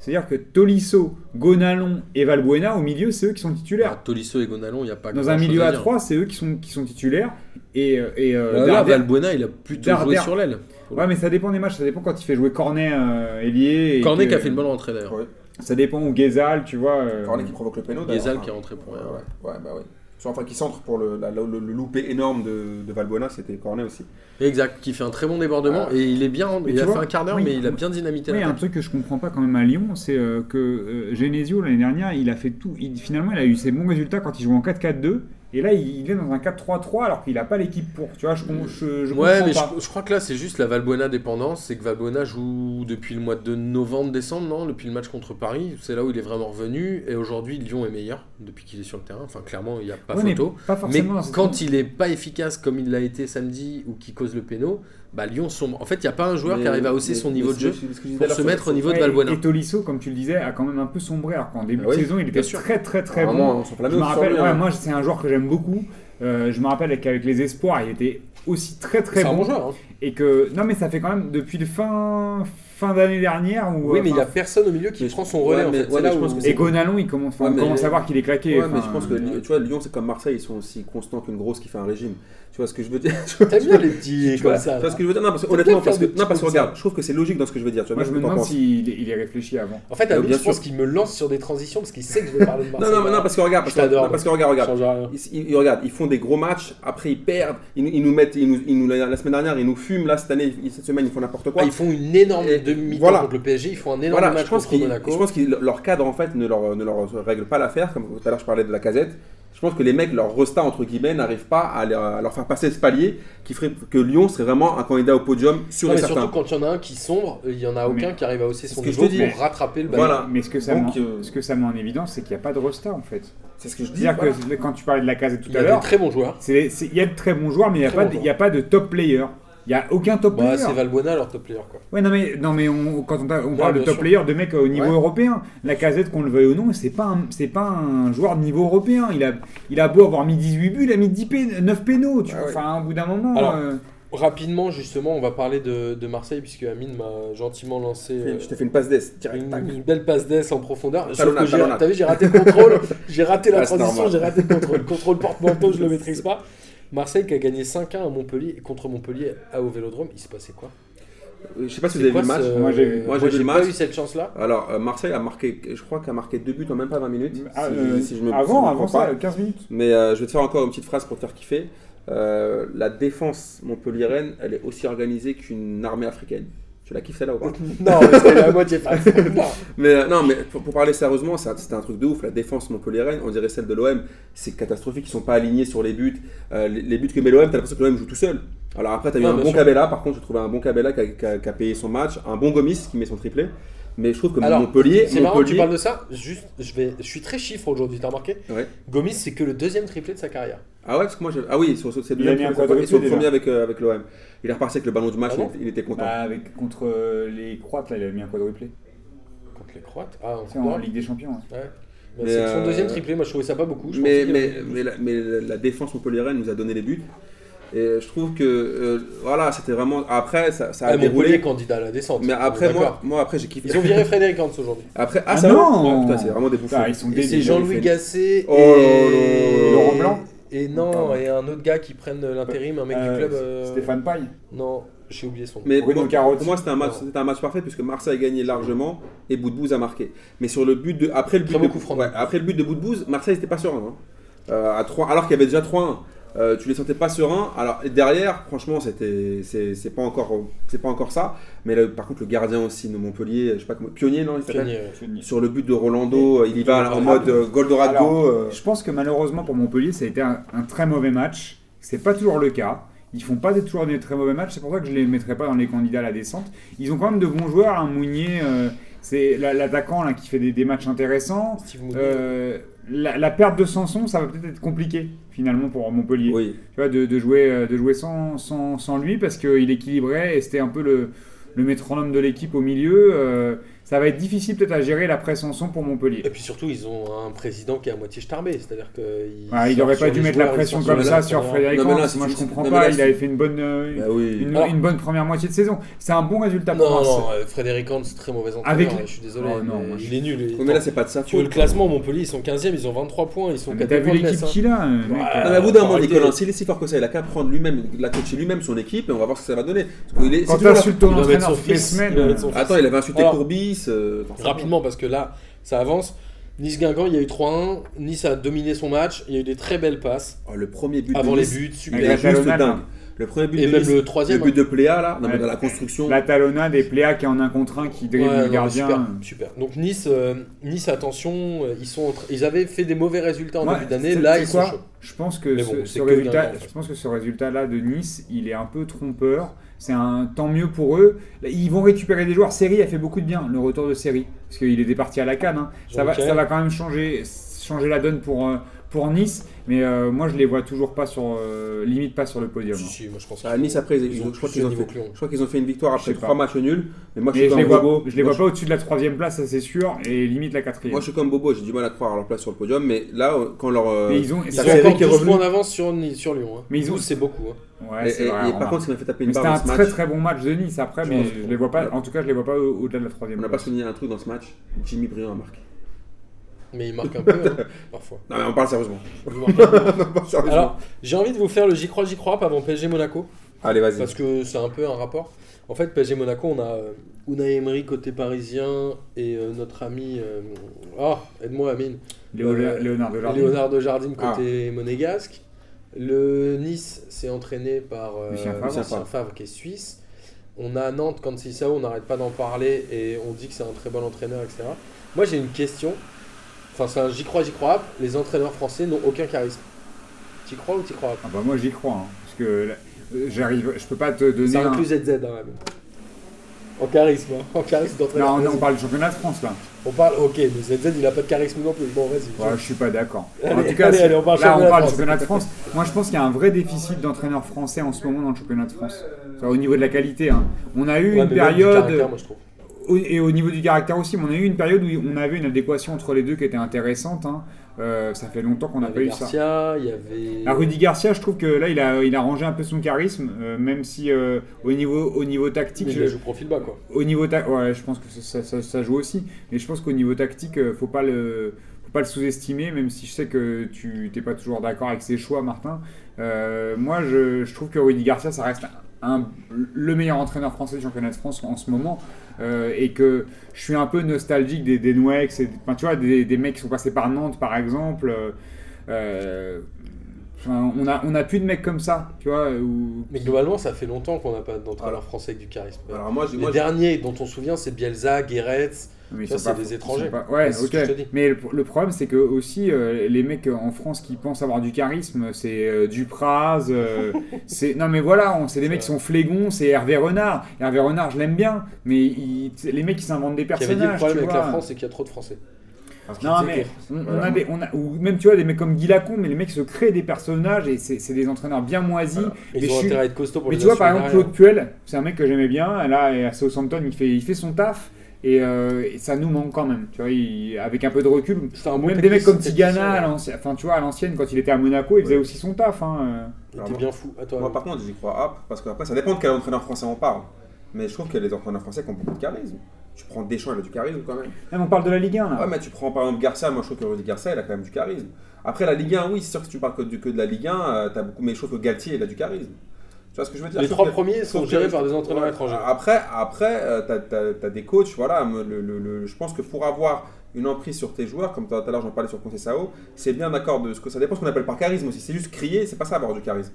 C'est-à-dire que Tolisso, Gonalon et Valbuena, au milieu, c'est eux qui sont titulaires. Ah, Tolisso et Gonalon, il n'y a pas Dans un milieu à. 3, c'est eux qui sont, qui sont titulaires. Et, euh, et euh, Bah, Là, Darder- Valbuena, il a plutôt joué Darder- sur l'aile. Ouais, mais ça dépend des matchs, ça dépend quand il fait jouer Cornet, euh, et Cornet que- qui a fait une bonne rentrée d'ailleurs. Ouais. Ça dépend où Gezal, tu vois. euh, Cornet qui provoque le péno. Gezal Enfin, qui est rentré pour rien. ouais, ouais, bah oui. Enfin, qui centre pour le, la- le, loupé énorme de, de Valbuena, c'était Cornet aussi. Exact, qui fait un très bon débordement Ah. et il est bien. Mais Il a vois, fait un quart d'heure, oui, mais il a bien dynamité. Oui, la un truc que je comprends pas quand même à Lyon, c'est euh, que euh, Genesio l'année dernière, il a fait tout. il- finalement, il a eu ses bons résultats quand il joue en 4-4-2. Et là, il, est dans un 4-3-3 alors qu'il n'a pas l'équipe pour. Tu vois, je, com- je, je Ouais, comprends mais pas. je, je crois que là, c'est juste la Valbuena dépendance. C'est que Valbuena joue depuis le mois de novembre, décembre, non Depuis le match contre Paris. C'est là où il est vraiment revenu. Et aujourd'hui, Lyon est meilleur depuis qu'il est sur le terrain. Enfin, clairement, il n'y a pas Ouais, mais photo. pas Mais quand il est pas efficace comme il l'a été samedi ou qui cause le péno, bah Lyon sombre. En fait, il n'y a pas un joueur Mais- qui arrive à hausser mais- son niveau de jeu que pour se mettre au niveau de Valbuena. Et Tolisso, comme tu le disais, a quand même un peu sombré. Alors qu'en début Ah oui, de saison, il était sûr. très très très bon. on s'enflammait Je me rappelle, ouais, moi c'est un joueur que j'aime beaucoup. Euh, je me rappelle qu'avec les espoirs, il était aussi très très C'est un bon. bon joueur. hein. Et que non, mais ça fait quand même depuis le fin fin d'année dernière où Oui, mais il n'y a personne au milieu qui prend son relais. ouais, en mais- fait. là je où- pense que Et Gonalon, il commence, Ouais, on mais- commence à voir qu'il est claqué. Ouais, mais je pense que euh, tu vois, Lyon, c'est comme Marseille, ils sont aussi constants qu'une grosse qui fait un régime. Tu vois ce que je veux dire? T'aimes bien les petits Tu comme ça. tu vois ce que je veux dire? Non, parce honnêtement, parce que, non, parce que regarde, je trouve que c'est logique dans ce que je veux dire. Tu vois, Moi, je me demande s'il est- réfléchi avant. En fait, Amine, je pense qu'il me lance sur des transitions parce qu'il sait que je vais parler de Non, Marseille. non, mais non, parce que regarde, parce non, parce que regarde, regarde. Ils, ils- regarde, ils font des gros matchs, après ils perdent, ils, nous- ils nous mettent, ils nous, ils nous- la, semaine dernière, ils nous fument, là cette année, cette semaine, ils font n'importe quoi. Ah, ils font une énorme Et demi-temps voilà. contre le PSG, ils font un énorme Voilà, match je pense contre Monaco. je pense que leur cadre en fait ne leur, ne leur règle pas l'affaire, comme tout à l'heure je parlais de la casette. Je pense que les mecs, leur resta entre guillemets, n'arrivent pas à, leur- à leur faire passer ce palier qui ferait que Lyon serait vraiment un candidat au podium Non, et mais surtout quand il y en a un qui sombre, il y en a aucun Mais- qui arrive à hausser son niveau pour rattraper le ballon. Voilà. Mais ce que ça, Donc, met, en- euh, ce que ça met en évidence, c'est qu'il n'y a pas de resta en fait. C'est ce que je dis. Voilà. que quand tu parlais de la casette tout Il y à a l'heure, très bons joueurs. il y a de très bons joueurs, mais il n'y de- a pas de top player. Il n'y a aucun top Bah, player. c'est Valbuena leur top player quoi. Ouais, non, mais, non, mais on- quand on, on Ouais, parle de top sûr. player, de mecs au niveau Ouais. européen, la casette, qu'on le veuille ou non, c'est pas, un- c'est pas un joueur de niveau européen. Il a, il a beau avoir mis 18 buts, il a mis 10 pé- 9 pénaux. Tu vois. ouais. Enfin, au bout d'un moment. Alors, euh, Rapidement, justement, on va parler de, de Marseille puisque Amine m'a gentiment lancé euh, Je t'ai fait une passe d'ess, direct. une, une belle passe d'ess en profondeur. Sauf Talonnade, que j'ai- talonnade. T'as vu, j'ai raté le contrôle, j'ai raté la Ah, transition, j'ai raté le contrôle. Contrôle porte-manteau, je le maîtrise pas. Marseille qui a gagné 5-1 à Montpellier et contre Montpellier à au Vélodrome, il s'est passé quoi? Je sais pas si vous avez vu le match. ce- Moi, j'ai vu. Moi, j'ai vu le pas match. eu cette chance-là. Alors, euh, Marseille a marqué, je crois qu'a marqué deux buts en même pas 20 minutes. ah, si, euh, si je me, si je avant, me avant pas. ça, 15 minutes. Mais euh, je vais te faire encore une petite phrase pour te faire kiffer. Euh, la défense montpelliéraine, elle est aussi organisée qu'une armée africaine. Tu la kiffes celle-là ou pas non, mais c'est la moitié. Non. Mais euh, non, mais pour, pour parler sérieusement, c'était un truc de ouf. La défense montpelliéraine, on dirait celle de l'OM, c'est catastrophique. Ils sont pas alignés sur les buts. Euh, les, les buts que met l'OM, t'as l'impression que l'OM joue tout seul. Alors après, t'as eu Ouais, un bon sûr. Cabella. Par contre, j'ai trouvé un bon Cabella qui a, qui a- qui a payé son match, un bon Gomis qui met son triplé. Mais je trouve que Alors, Montpellier, C'est marrant que tu Montpellier, parles de ça. Juste, je, vais, je suis très chiffre aujourd'hui, t'as remarqué? Ouais. Gomis, c'est que le deuxième triplé de sa carrière. Ah ouais, parce que moi, j'ai- ah oui, sur, sur, c'est le deuxième premier- quadruplé sur le déjà. premier avec, euh, avec l'OM. Il est reparti avec le ballon du match, Ah bon il, était- il était content. Bah, avec, contre euh, les Croates, là, il a mis un quadruplé. Contre les Croates Ah, en en Ligue des Champions. hein. Ouais. Mais Mais, c'est son euh, deuxième triplé, moi je trouvais ça pas beaucoup. Je mais, mais, avait- mais, la, mais la- défense montpelliéraine nous a donné les buts. Et je trouve que, euh, voilà, c'était vraiment. Après, ça, ça a Ah, Montpellier déroulé. candidat à la descente. Mais après, moi, moi, après, j'ai kiffé. Ils ont viré Frédéric Hans aujourd'hui. Après, ah, Ah ça non va Putain, c'est vraiment des bouffons. Ah, ils sont Et c'est. Jean-Louis Gasset Oh. Et Laurent Blanc Et non, et un autre gars qui prennent l'intérim, un mec Euh, du club. euh, Stéphane Paille. Non, j'ai oublié son nom. Mais Bruno pour, pour moi, c'était un, match, un match parfait puisque Marseille a gagné largement et Boudbouz a marqué. Mais sur le but de. Après le but, Très de, ouais, après le but de Boudbouz, Marseille n'était pas serein. hein. Euh, à 3, alors qu'il y avait déjà 3-1. Euh, tu les sentais pas sereins. Alors derrière, franchement, c'était c'est c'est pas encore c'est pas encore ça. Mais là, par contre, le gardien aussi de Montpellier, je sais pas comment, pionnier non, il s'appelle. Sur le but de Rolando, il y va en mode euh, euh, Je pense que malheureusement pour Montpellier, ça a été un, un très mauvais match. C'est pas toujours le cas. Ils font pas des, toujours des très mauvais matchs. C'est pour ça que je les mettrai pas dans les candidats à la descente. Ils ont quand même de bons joueurs. Un Mounier, euh, c'est la- l'attaquant là qui fait des, des matchs intéressants. Steve. Euh, la, la perte de Sanson, ça va peut-être être compliqué finalement pour Montpellier. oui. Tu vois, de, de jouer, euh, de jouer sans, sans, sans lui parce qu'il équilibrait et c'était un peu le, le métronome de l'équipe au milieu. Euh, ça va être difficile peut-être à gérer l'après Sanson pour Montpellier. Et puis surtout, ils ont un président qui est à moitié starbé, c'est-à-dire qu'il Ouais, il n'aurait sur pas dû mettre la pression comme ça sur. Frédéric Moi, je comprends non, mais pas. il avait fait une bonne, euh, Bah oui. une, bonne première moitié de saison. C'est un bon résultat pour Non, Reims. non, euh, Frédéric Hans, très mauvais entraîneur, Avec- hein, je suis désolé. Oh, il est nul. Mais là, c'est pas de sa Tu veux le classement, Montpellier, ils sont 15e, ils ont 23 points, ils sont Mais 4 t'as vu l'équipe hein. qu'il a, mais à bout d'un moment. Nicolas, s'il est si fort que ça, il a qu'à prendre lui-même, la coacher lui-même son équipe et on va voir ce que ça va donner. Quand t'insultes ton entraîneur toutes les semaines. euh. Attends, il avait insulté Courbis. Euh, enfin, Rapidement, parce que là, ça avance. Nice-Guingamp, il y a eu 3-1. Nice a dominé son match. Il y a eu des très belles passes. oh, le premier but Avant de les Nice, buts, il super. juste dingue. hein. Le premier but Et de même Nice, le troisième. le but de Pléa, là, non, mais Ouais. dans la construction. La talonnade et Pléa qui est en un contre un qui dribble Ouais, le non, gardien. Super, super. Donc Nice, euh, nice attention, euh, ils, sont ils avaient fait des mauvais résultats en Ouais, début d'année. c'est- Là, c'est ils sont chauds. Je pense que ce, résultat, je pense que ce résultat-là de Nice, il est un peu trompeur. C'est un tant mieux pour eux. Ils vont récupérer des joueurs. Série a fait beaucoup de bien. Le retour de Série, parce qu'il était parti à la canne. hein. Ça va, ça va quand même changer, changer la donne pour euh, pour Nice. Mais euh, moi, je les vois toujours pas sur, euh, limite pas sur le podium. Si, si, moi je pense À Nice, après, ils, ils ont- je crois qu'ils ont, fait- que Lyon. je crois qu'ils ont fait une victoire après trois matchs nuls. Mais moi, je Mais suis je les vois, Bobo. je les Moi, vois pas au-dessus de la troisième place, ça c'est sûr, et limite la quatrième. Moi, je suis comme Bobo, j'ai du mal à croire à leur place sur le podium. Mais là, euh, quand leur. euh, Mais ils ont, Ils Ça ont fait c'est- Série encore qui est 12 revenu. points d'avance sur, Nice- sur Lyon. Hein. Mais ils ont- 12, c'est beaucoup. hein. Ouais, et, c'est et- vrai, et remarque. par contre, ce qui m'a fait taper une Mais barre c'était un très très bon match de Nice après, mais je les vois pas. En tout cas, je les vois pas au- au-delà de la troisième. On n'a pas souligné un truc dans ce match. Jimmy Briand a marqué. Mais il marque un peu, hein, parfois. Non, mais on parle sérieusement. On parle sérieusement. Alors, j'ai envie de vous faire le j'y crois, j'y crois pas avant PSG Monaco. Allez, vas-y. Parce que c'est un peu un rapport. En fait, PSG Monaco, on a euh, Unai Emery côté parisien et euh, notre ami. euh, Oh, aide-moi Amine. Léo- Euh, Léonard de Jardim. Léonard de Jardim Ah. côté monégasque. Le Nice s'est entraîné par Lucien Favre. Lucien Favre. Favre qui est suisse. On a Nantes, Kansisao, on n'arrête pas d'en parler et on dit que c'est un très bon entraîneur, etc. Moi j'ai une question. Enfin, c'est un j'y crois, j'y crois. Les entraîneurs français n'ont aucun charisme. T'y crois ou t'y crois pas? Ah bah moi j'y crois, hein, parce que j'arrive, je peux pas te donner. Ça un- inclut ZZ hein, même. En charisme, hein. en charisme d'entraîneur. Non, on, parle du championnat de France là. On parle, ok, mais ZZ il a pas de charisme non plus. Bon, vas-y. Ouais, je suis pas d'accord. En tout cas, allez, on parle là on parle du championnat de France. Moi je pense qu'il y a un vrai déficit d'entraîneurs français en ce moment dans le championnat de France. Enfin, Au niveau de la qualité, hein. on a eu Ouais, une période. moi, je trouve. Et au niveau du caractère aussi, on a eu une période où on avait une adéquation entre les deux qui était intéressante. hein. Euh, ça fait longtemps qu'on Il n'a pas eu ça. Il y avait. À Rudy Garcia, je trouve que là, il a, il a rangé un peu son charisme, euh, même si euh, au, niveau, au niveau tactique, Mais il je- joue profil bas, quoi. au niveau ouais, je pense que ça, ça- ça joue aussi, mais je pense qu'au niveau tactique, faut pas le, faut pas le sous-estimer, même si je sais que tu t'es pas toujours d'accord avec ses choix, Martin. Moi, je, je trouve que Rudy Garcia, ça reste un- le meilleur entraîneur français du championnat de France en ce moment, euh, et que je suis un peu nostalgique des, des Nouex, et, enfin, tu vois, des, des mecs qui sont passés par Nantes, par exemple. euh, euh, enfin, on a, on a plus de mecs comme ça, tu vois. Où, Mais globalement, ça fait longtemps qu'on n'a pas d'entraîneur français avec du charisme. Alors, moi, Les moi, j'ai- derniers dont on se souvient, c'est Bielsa, Guéretz. Mais Ça, c'est des étrangers. pas- Ouais, C'est ce ok. que je te dis. Mais le, le problème, c'est que aussi euh, les mecs en France qui pensent avoir du charisme, c'est euh, Dupraz. euh, c'est non, mais voilà, on- c'est des mecs qui sont flégons. C'est Hervé Renard. Hervé Renard, je l'aime bien, mais il- les mecs qui s'inventent des Qui avait dit personnages. le problème avec la France, c'est qu'il y a trop de Français. Non, mais on, Voilà. a des, on a, ou même tu vois des mecs comme Guy Lacombe, mais les mecs se créent des personnages et c'est des entraîneurs bien moisis. Ils Mais ont suis- à être costauds pour Mais les tu vois, par exemple, Claude Puel, c'est un mec que j'aimais bien. Là, à Southampton, il fait, il fait son taf. Et, euh, et ça nous manque quand même. Tu vois, il- avec un peu de recul. C'est un bon Même des mecs comme Tigana, à technicien, l'ancienne, enfin, tu vois, à l'ancienne, quand il était à Monaco, il faisait Ouais. aussi son taf. Hein. euh. Il était bien fou. À toi. Moi, par contre, j'y crois hop, parce qu'après, ça dépend de quel entraîneur français on parle. Mais je trouve que les entraîneurs français qui ont beaucoup de charisme. Tu prends Deschamps, il a du charisme quand même. Même on parle de la Ligue 1 là. Ouais, mais tu prends par exemple Garcia, moi je trouve que Rudy Garcia, il a quand même du charisme. Après, la Ligue 1, oui, c'est sûr que si tu parles que de la Ligue 1, euh, t'as beaucoup, mais je trouve que Galtier, il a du charisme. Tu vois ce que je veux dire? Les trois que- premiers sont gérés par des entraîneurs Ouais. étrangers. Après, après euh, t'as- t'as des coachs, voilà, me- le- le- le- je pense que pour avoir une emprise sur tes joueurs, comme tout à l'heure j'en parlais sur Sao, c'est bien d'accord de ce que ça dépend ce qu'on appelle par charisme aussi. C'est juste crier, c'est pas ça avoir du charisme.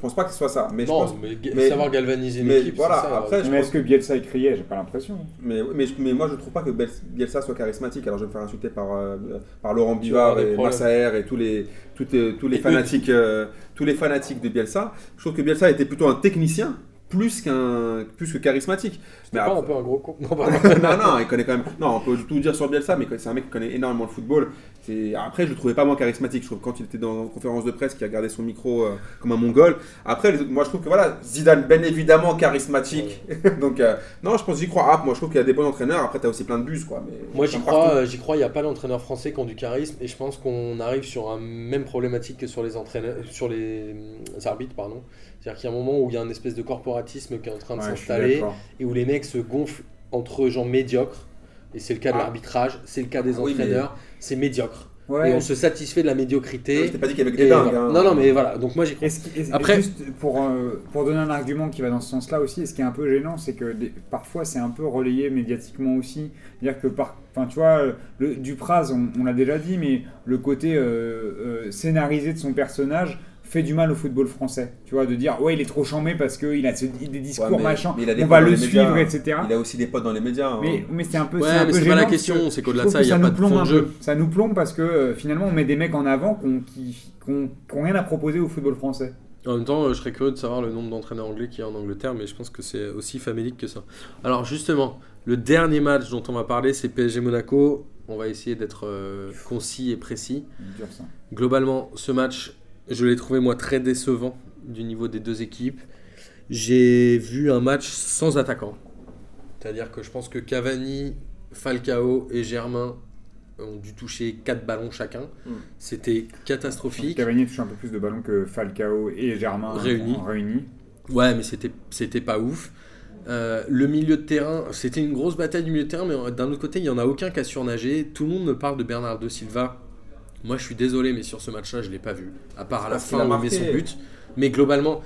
Je pense pas que ce soit ça. Mais je pense. mais, mais- savoir galvaniser mais l'équipe. voilà, c'est ça, après, je Mais pense- est-ce que Bielsa il criait J'ai pas l'impression. Mais, mais, mais moi je trouve pas que Bielsa soit charismatique. Alors je vais me faire insulter par, euh, par Laurent Bivard et. Massaer et tous les, tous les, tous les Et fanatiques, euh, tous les fanatiques de Bielsa. Je trouve que Bielsa était plutôt un technicien plus qu'un plus que charismatique. c'était pas après- un peu un gros con. Non, non, non, il connaît quand même. Non, on peut tout dire sur Bielsa, mais c'est un mec qui connaît énormément le football. C'est- Après, je le trouvais pas moins charismatique. Je trouve que quand il était dans une conférence de presse, qu'il a gardé son micro euh, comme un mongol. Après, les moi, je trouve que voilà, Zidane, bien évidemment, charismatique. Donc, euh, non, je pense j'y crois. Ah, moi, je trouve qu'il y a des bons entraîneurs. Après, t'as aussi plein de bus, quoi. Mais Moi j'y crois, euh, j'y crois, il n'y a pas d'entraîneur français qui ont du charisme et je pense qu'on arrive sur un même problématique que sur les entraîneurs, sur les euh, arbitres pardon. C'est-à-dire qu'il y a un moment où il y a une espèce de corporatisme qui est en train de s'installer et où les mecs se gonflent entre gens médiocres. Et c'est le cas de Ah. l'arbitrage, c'est le cas des Ah oui, mais- entraîneurs, c'est médiocre. Ouais. Et on se satisfait de la médiocrité. Je t'ai pas dit qu'il y avait que des dingues. voilà. hein. Non, non, mais voilà. Donc moi est-ce- Après- juste pour, euh, pour donner un argument qui va dans ce sens-là aussi, et ce qui est un peu gênant, c'est que des- parfois c'est un peu relayé médiatiquement aussi. C'est-à-dire que, par, enfin, tu vois, le, Dupraz, on, on l'a déjà dit, mais le côté euh, euh, scénarisé de son personnage fait du mal au football français. Tu vois, de dire, ouais, il est trop chambé parce qu'il a ce- des discours Ouais, mais- machin, mais il a des on va dans le les médias. suivre, etc. Il a aussi des potes dans les médias. hein. Mais, mais c'est un peu, Ouais, un mais c'est pas la question, que c'est qu'au-delà de ça, il y a pas nous de plombe fond de jeu. Ça nous plombe parce que euh, finalement on met des mecs en avant qu'on- qui n'ont rien à proposer au football français. En même temps, euh, je serais curieux de savoir le nombre d'entraîneurs anglais qu'il y a en Angleterre, mais je pense que c'est aussi famélique que ça. Alors justement, le dernier match dont on va parler, c'est PSG Monaco. On va essayer d'être euh, concis et précis. Dur, ça. Globalement, ce match, je l'ai trouvé moi très décevant du niveau des deux équipes. J'ai vu un match sans attaquant. C'est-à-dire que je pense que Cavani, Falcao et Germain ont dû toucher 4 ballons chacun. Mm. C'était catastrophique. Cavani touche un peu plus de ballons que Falcao et Germain Réunis. Ouais, mais c'était c'était pas ouf. Euh, le milieu de terrain, c'était une grosse bataille du milieu de terrain, mais d'un autre côté, il y en a aucun qui a surnagé. Tout le monde me parle de Bernardo Silva. Moi, je suis désolé, mais sur ce match-là, je l'ai pas vu. À part à la fin où il met son but. Mais globalement,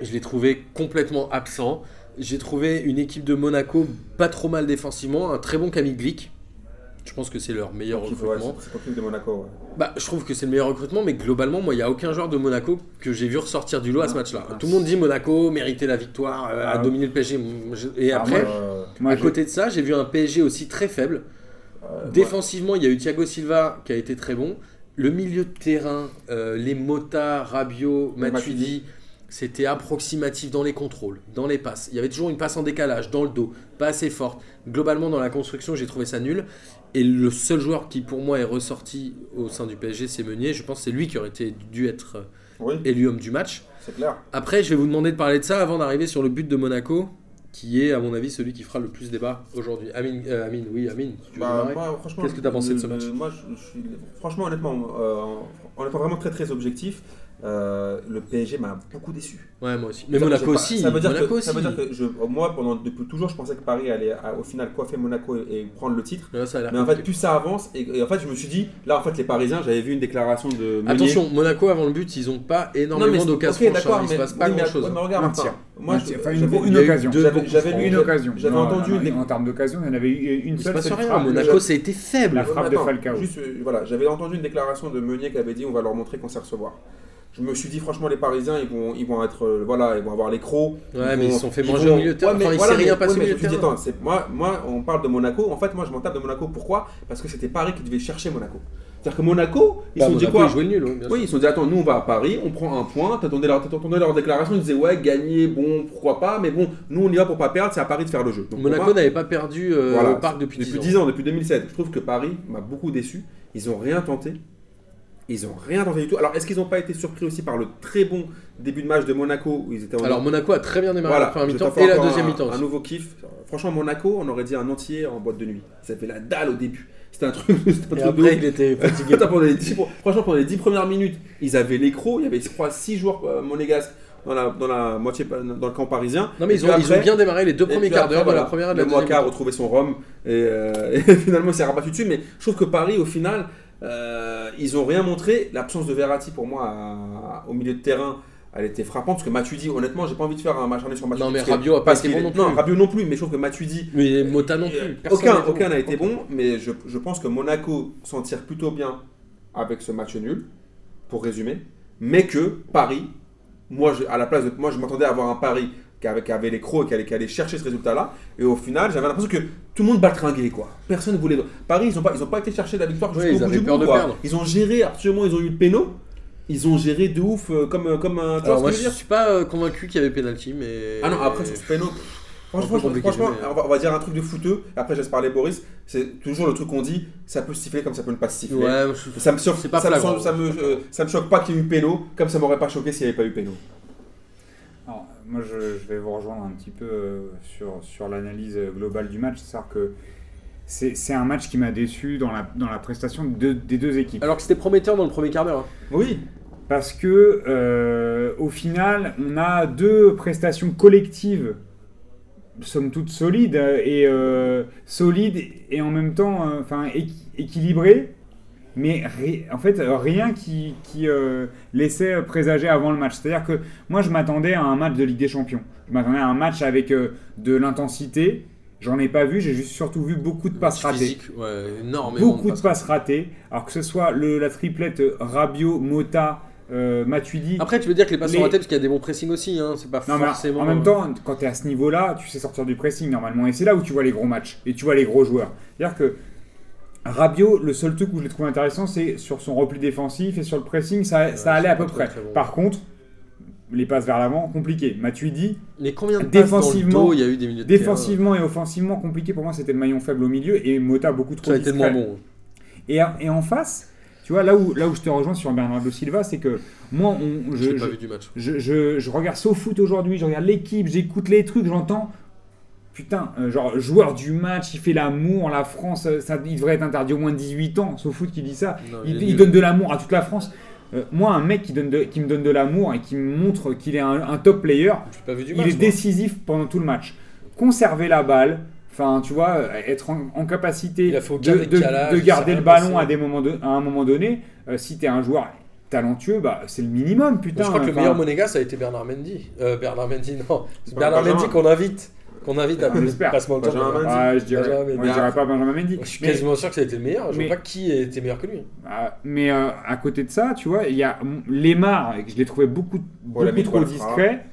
je l'ai trouvé complètement absent. J'ai trouvé une équipe de Monaco pas trop mal défensivement, un très bon Camille Glick. Je pense que c'est leur meilleur Ouais, recrutement. c'est- C'est de Monaco. ouais. Bah, je trouve que c'est le meilleur recrutement, mais globalement, moi, il n'y a aucun joueur de Monaco que j'ai vu ressortir du lot à ce Ah, match-là. Tout le monde dit Monaco méritait la victoire, euh, a Ah. dominé le PSG. Et Ah, après, moi, Euh, Moi, à côté de ça, j'ai vu un PSG aussi très faible. Euh, Défensivement, il y a eu Thiago Silva qui a été très bon. Le milieu de terrain, euh, les Mota, Rabiot, Matuidi, c'était approximatif dans les contrôles, dans les passes. Il y avait toujours une passe en décalage, dans le dos, pas assez forte. Globalement, dans la construction, j'ai trouvé ça nul. Et le seul joueur qui, pour moi, est ressorti au sein du PSG, c'est Meunier. Je pense que c'est lui qui aurait été, dû être euh, Oui, élu homme du match. c'est clair. Après, je vais vous demander de parler de ça avant d'arriver sur le but de Monaco, qui est, à mon avis, celui qui fera le plus débat aujourd'hui. Amine, euh, Amine, oui, Amine, tu Bah, Qu'est-ce que t'as pensé de ce le- match Moi, je, je suis, franchement, honnêtement, euh, en en étant vraiment très très objectif, euh, le PSG m'a beaucoup déçu. Ouais, moi aussi. Mais Ça- Monaco aussi. Ça veut dire Monaco que, ça veut aussi. dire que je, moi, pendant, depuis toujours, je pensais que Paris allait à- au final coiffer Monaco et, et prendre le titre. Là, ça a l'air Mais en fait, plus ça avance, et, et en fait, je me suis dit, là, en fait, les Parisiens, j'avais vu une déclaration de. Meunier. Attention, Monaco avant le but, ils ont pas énormément d'occasions ok, franches. d'accord, hein, Il se mais- passe pas oui, mais- grand chose. ouais, mais regarde, enfin, moi, je-. Enfin, une, occasion. J'avais- lu- Une occasion. J'avais entendu une En termes d'occasion, il y en avait eu une se seule. Monaco, ça a été faible. La frappe de Falcao. Juste, euh, voilà, j'avais entendu une déclaration de Meunier qui avait dit on va leur montrer qu'on sait recevoir. Je me suis dit franchement les Parisiens ils vont ils vont être euh, voilà ils vont avoir les crocs. Ouais, mais ils se sont fait ils manger vont- au milieu de terrain. Ouais, mais Enfin, il voilà, s'est rien mais- passé ouais, au milieu de dit, terrain. attends, moi moi on parle de Monaco en fait moi je m'en tape de Monaco pourquoi? Parce que c'était Paris qui devait chercher Monaco. C'est-à-dire que Monaco ils se Bah, sont dit Monaco, quoi ils jouaient nul, ouais, bien Oui, ils se sont dit attends, nous on va à Paris, on prend un point. T'attendais leur, t'attendais leur déclaration, ils disaient ouais, gagner, bon, pourquoi pas, mais bon, nous on y va pour pas perdre, c'est à Paris de faire le jeu. Donc, Monaco n'avait pas perdu euh, Voilà, au parc depuis, depuis 10 10 ans. ans. depuis 2007. Je trouve que Paris m'a beaucoup déçu. Ils ont rien tenté. Ils ont rien tenté du tout. Alors, est-ce qu'ils n'ont pas été surpris aussi par le très bon début de match de Monaco où ils étaient en Alors Monaco a très bien démarré voilà, la première mi-temps et la deuxième mi-temps. Un nouveau kiff. Franchement, Monaco, on aurait dit un entier en boîte de nuit. Ça fait la dalle au début. C'était un truc. c'était un truc il était fatigué. Attends, pendant les 10 franchement, pendant les 10 premières minutes, ils avaient l'écro. Il y avait, je crois, 6 joueurs euh, monégasques dans la, dans la moitié, dans le camp parisien. Non, mais ils ont, ils ont après- bien démarré les deux premiers quarts d'heure voilà, la première et la Le a deuxième. mi-temps. retrouvé son rhum et, euh, et finalement il s'est rabattu dessus. Mais je trouve que Paris, au final, euh, ils ont rien montré. L'absence de Verratti pour moi à- au milieu de terrain elle était frappante parce que Matuidi, honnêtement, j'ai pas envie de faire un match sur Matuidi. Non, mais Rabiot a pas été bon est- non plus. Non, Rabiot non plus, mais je trouve que Matuidi. Mais Mota non plus. Personne aucun n'a été aucun bon. n'a été bon, mais je, je pense que Monaco s'en tire plutôt bien avec ce match nul, pour résumer. Mais que Paris, moi, je, à la place de. Moi, je m'attendais à avoir un Paris qui avait, qui avait les crocs et qui allait, qui allait chercher ce résultat-là. Et au final, j'avais l'impression que tout le monde baltringuait, quoi. Personne ne voulait. Paris, ils n'ont pas, ils ont pas été chercher la victoire jusqu'au ils bout du quoi. Ils ont géré, absolument, ils ont eu le péno. Ils ont géré de ouf euh, comme, euh, comme un. Vois Alors moi je dire suis pas euh, convaincu qu'il y avait pénalty, mais. Ah non, après sur ce péno. Franchement, mais- on, va, on va dire un truc de fouteux. Après, je laisse parler Boris. C'est toujours le truc qu'on dit ça peut siffler comme ça peut ne pas siffler. Ouais, je- Ça me, sur- pas ça, me, flagrant. ça, me, euh, ça me choque pas qu'il y ait eu péno, comme ça m'aurait pas choqué s'il n'y avait pas eu péno. Moi, je, je vais vous rejoindre un petit peu euh, sur, sur l'analyse globale du match. C'est-à-dire que c'est un match qui m'a déçu dans la, dans la prestation de- des deux équipes. Alors que c'était prometteur dans le premier quart d'heure. hein. Oui, Parce que, euh, au final, on a deux prestations collectives, somme toute solides, et euh, solides et en même temps euh, équilibrées, mais en fait, euh, rien qui, qui euh, laissait présager avant le match. C'est-à-dire que moi, je m'attendais à un match de Ligue des Champions. Je m'attendais à un match avec euh, de l'intensité. J'en ai pas vu, j'ai juste surtout vu beaucoup de passes ratées Physique, ouais, énormément. beaucoup de passes ratées. Alors que ce soit le, la triplette Rabiot, Mota, euh, Matuidi. Après, tu veux dire que les passes Les- sont ratées parce qu'il y a des bons pressings aussi, hein. c'est pas Non, mais forcément. en même temps, quand tu es à ce niveau-là, tu sais sortir du pressing normalement. Et c'est là où tu vois les gros matchs et tu vois les gros joueurs. C'est-à-dire que Rabiot, le seul truc où je l'ai trouvé intéressant, c'est sur son repli défensif et sur le pressing, ça, allait à peu près. très, très bon. Par contre, les passes vers l'avant, compliqué. Matuidi, Mais combien de passes Défensivement- dans le dos, il y a eu des terrain défensivement et offensivement, compliqué. Pour moi, c'était le maillon faible au milieu et Mota beaucoup trop Ça a été moins bon. Et, et en face, tu vois, là où, là où je te rejoins sur Bernardo Silva, c'est que moi, on, Je je, pas je, vu du match. je, je- je regarde SoFoot aujourd'hui, je regarde l'équipe, j'écoute les trucs, j'entends. Putain, euh, genre, joueur du match, il fait l'amour, la France, euh, ça, il devrait être interdit au moins de 18 ans. SoFoot qui dit ça. Non, il, donne de l'amour à toute la France. Euh, moi, un mec qui, donne de- qui me donne de l'amour et qui me montre qu'il est un, un top player, J'ai pas vu du il est moi. décisif pendant tout le match. Conserver la balle, enfin, tu vois, être en, en capacité de, garder le ballon passé. à, des moments de- à un moment donné. Euh, si tu es un joueur talentueux, bah, c'est le minimum, putain. je crois que le meilleur Monégas ça a été Bernard Mendy. Euh, Bernard Mendy, non. Bernard Benjamin. Mendy qu'on invite. Qu'on invite à l'espère. Passement le temps. Benjamin Mendy. je dirais, Benjamin je dirais pas Benjamin Mendy. Je suis Mais- quasiment sûr que ça a été le meilleur. Je mais- vois pas qui était meilleur que lui. Ah, mais euh, à côté de ça, tu vois, il y a Lemar, que je l'ai trouvé beaucoup, beaucoup trop discret.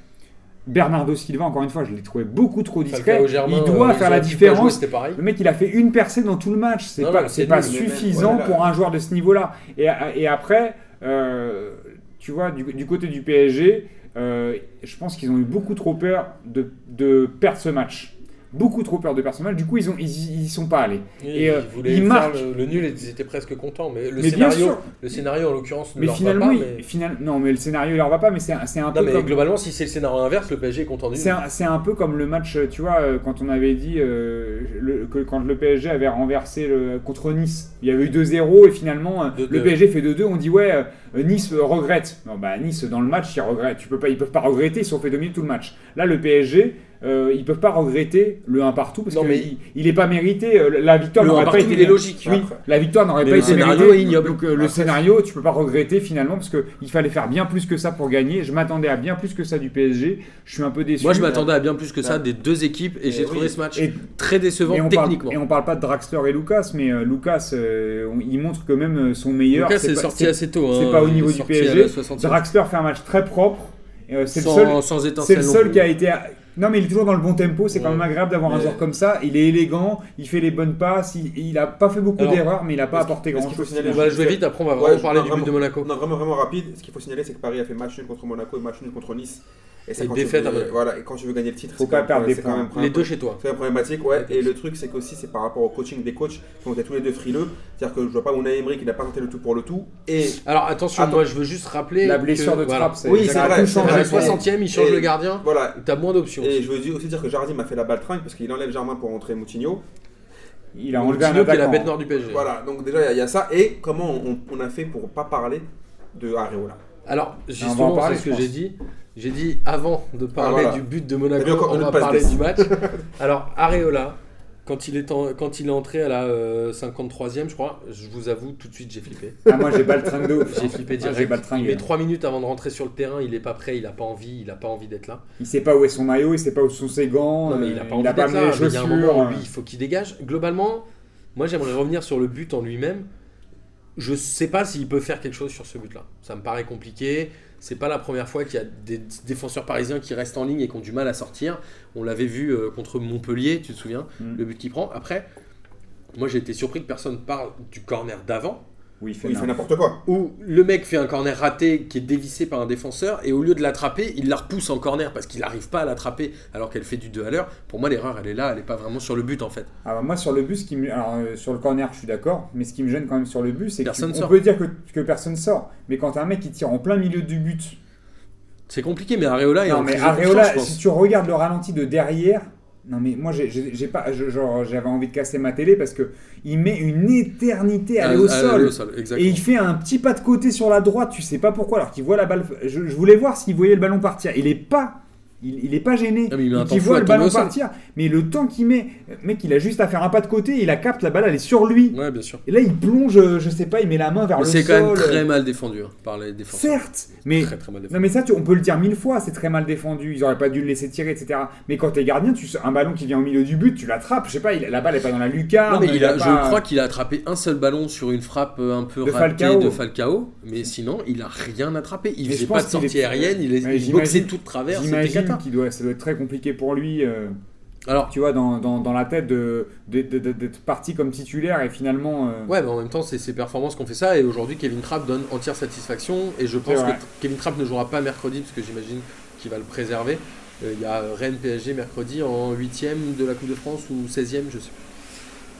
Bernardo Silva, encore une fois, je l'ai trouvé beaucoup trop discret. Germain, il doit euh, faire la différence. Le mec, il a fait une percée dans tout le match. C'est pas, non, pas suffisant ouais, là- pour un joueur de ce niveau-là. Et, et après, euh, tu vois, du, du côté du PSG, euh, je pense qu'ils ont eu beaucoup trop peur de, de perdre ce match. Beaucoup trop peur de match. Du coup, ils ont, ils, y sont pas allés. Et, euh, ils voulaient il faire marque. le, le nul ils étaient presque contents. Mais le Mais scénario, le scénario en l'occurrence ne Mais leur finalement, va pas. mais- final- non, mais le scénario, il leur va pas. Mais c'est un, c'est un Non, peu mais comme. globalement, si c'est le scénario inverse, le PSG est content C'est un, c'est un peu comme le match, tu vois, euh, quand on avait dit euh, le- que quand le PSG avait renversé le, contre Nice, il y avait eu 2-0 et finalement 2-2. le PSG fait 2-2, on dit ouais, Nice regrette. Non, bah Nice dans le match, ils regrettent. Tu peux pas, ils peuvent pas regretter, ils sont fait dominer tout le match. Là, le PSG, euh, ils peuvent pas regretter le 1 partout parce Non, qu'il mais- il, est pas mérité. La victoire n'aurait pas été logique. Oui, la victoire n'aurait pas été méritée. est ignoble. Donc euh, le scénario, tu peux pas regretter finalement parce que il fallait faire bien plus que ça pour gagner. Je m'attendais à bien plus que ça du PSG. Je suis un peu déçu. Moi, je m'attendais à bien plus que ça des deux équipes et j'ai trouvé oui. ce match Et très décevant Et on, parle, techniquement. et on parle pas de Draxler et Lucas, mais euh, Lucas, euh, on- il montre que même son meilleur. Lucas c'est est pas- sorti assez tôt. c'est hein. pas au niveau du PSG. à la 60e. Draxler fait un match très propre. Euh, c'est le seul, qui a été. Non, mais il est toujours dans le bon tempo. C'est quand même agréable d'avoir un joueur comme ça. Il est élégant, il fait les bonnes passes. Il, il a pas fait beaucoup d'erreurs, mais il a pas apporté est-ce grand qu'il faut chose. signaler- On va jouer vite, après on va vraiment parler non, du but de vraiment- Monaco. Non, vraiment, vraiment rapide. Ce qu'il faut signaler, c'est que Paris a fait match nul contre Monaco et match nul contre Nice. Et quand défaite veux-. Voilà, et quand tu veux gagner le titre, Faut c'est pas quand même- perdre des c'est quand points. même Les deux chez toi. C'est la problématique, ouais. Et le truc, c'est qu'aussi, c'est par rapport au coaching des coachs qui ont été tous les deux frileux. C'est-à-dire que je vois pas Unai Emery qui n'a pas tenté le tout pour le tout. Et Alors attention, Attends. moi je veux juste rappeler. La blessure que, de voilà, Trapp, c'est Oui, ça c'est vrai. À la vrai. 60ème, il change Et- le gardien. voilà. T'as moins d'options. Et je veux aussi dire que Jardim a fait la baltringue parce qu'il enlève Germain pour rentrer Moutinho. Il a enlevé un Coutinho qui est la bête noire du PSG. Voilà, donc déjà il y a- ça. Et comment on, a fait pour pas parler de Areola? Alors, en justement, parler, c'est ce que j'ai dit. J'ai dit avant de parler voilà. du but de Monaco, on va parler du match. Alors, Areola, Quand il, est en- quand il est entré à la euh, 53e, je crois, je vous avoue, tout de suite, j'ai flippé. Ah, moi, j'ai pas le train de ouf. J'ai flippé Ah, direct. J'ai pas le train. il met 3 minutes avant de rentrer sur le terrain, il est pas prêt, il a pas envie, il a pas envie d'être là. Il sait pas où est son maillot, il sait pas où sont ses gants. Non mais il a euh, pas envie d'être là. les mais il y a un chaussures. moment, lui, il faut qu'il dégage. Globalement, moi j'aimerais revenir sur le but en lui-même. Je sais pas s'il peut faire quelque chose sur ce but-là. Ça me paraît compliqué. C'est pas la première fois qu'il y a des défenseurs parisiens qui restent en ligne et qui ont du mal à sortir. On l'avait vu euh, contre Montpellier, tu te souviens, Mm. le but qu'il prend. Après, moi j'ai été surpris que personne parle du corner d'avant Oui, il fait, Oui, n'importe quoi. où le mec fait un corner raté qui est dévissé par un défenseur et au lieu de l'attraper, il la repousse en corner parce qu'il n'arrive pas à l'attraper alors qu'elle fait du 2 à l'heure. Pour moi, l'erreur, elle est là, elle n'est pas vraiment sur le but en fait. Alors moi sur le but, ce qui me... Alors, euh, sur le corner, je suis d'accord, mais ce qui me gêne quand même sur le but, c'est que Personne tu- on sort. peut dire que, que personne sort, mais quand t'as un mec qui tire en plein milieu du but, C'est compliqué, mais Areola est non en mais Areola, si tu regardes le ralenti de derrière, non mais moi j'ai- pas, genre j'avais envie de casser ma télé parce que il met une éternité à aller au sol. aller au sol, Et il fait un petit pas de côté sur la droite, tu sais pas pourquoi, alors qu'il voit la balle. Je, je voulais voir s'il voyait le ballon partir. Il est pas, il, il est pas gêné. Ah, mais il il voit le ballon partir, mais le temps qu'il met, mec, il a juste à faire un pas de côté, il la capte, la balle elle est sur lui. Ouais, bien sûr. Et là il plonge, je sais pas, il met la main vers Mais le c'est sol. quand même très mal défendu hein, par les défenseurs. Certes, mais Très très mal défendu. non mais ça, tu- on peut le dire mille fois, c'est très mal défendu, ils auraient pas dû le laisser tirer, etc. Mais quand t'es gardien, tu un ballon qui vient au milieu du but, tu l'attrapes, je sais pas, il- la balle est pas dans la lucarne. Non, mais il a, pas- je crois qu'il a attrapé un seul ballon sur une frappe euh, un peu De ratée Falcao. de Falcao, mais sinon il a rien attrapé. Il Mais faisait pas de sortie aérienne, il, est, il boxait tout de travers, c'était Doit, ça doit être très compliqué pour lui. euh, Alors, tu vois, dans, dans, dans la tête de- de- de- de- d'être parti comme titulaire et finalement. euh, Ouais, mais en même temps, c'est ses performances qu'on fait ça. Et aujourd'hui, Kevin Trapp donne entière satisfaction. Et je pense que. Kevin Trapp ne jouera pas mercredi, parce que j'imagine qu'il va le préserver. Euh, Il y a Rennes PSG mercredi en 8ème de la Coupe de France ou 16ème, je sais plus.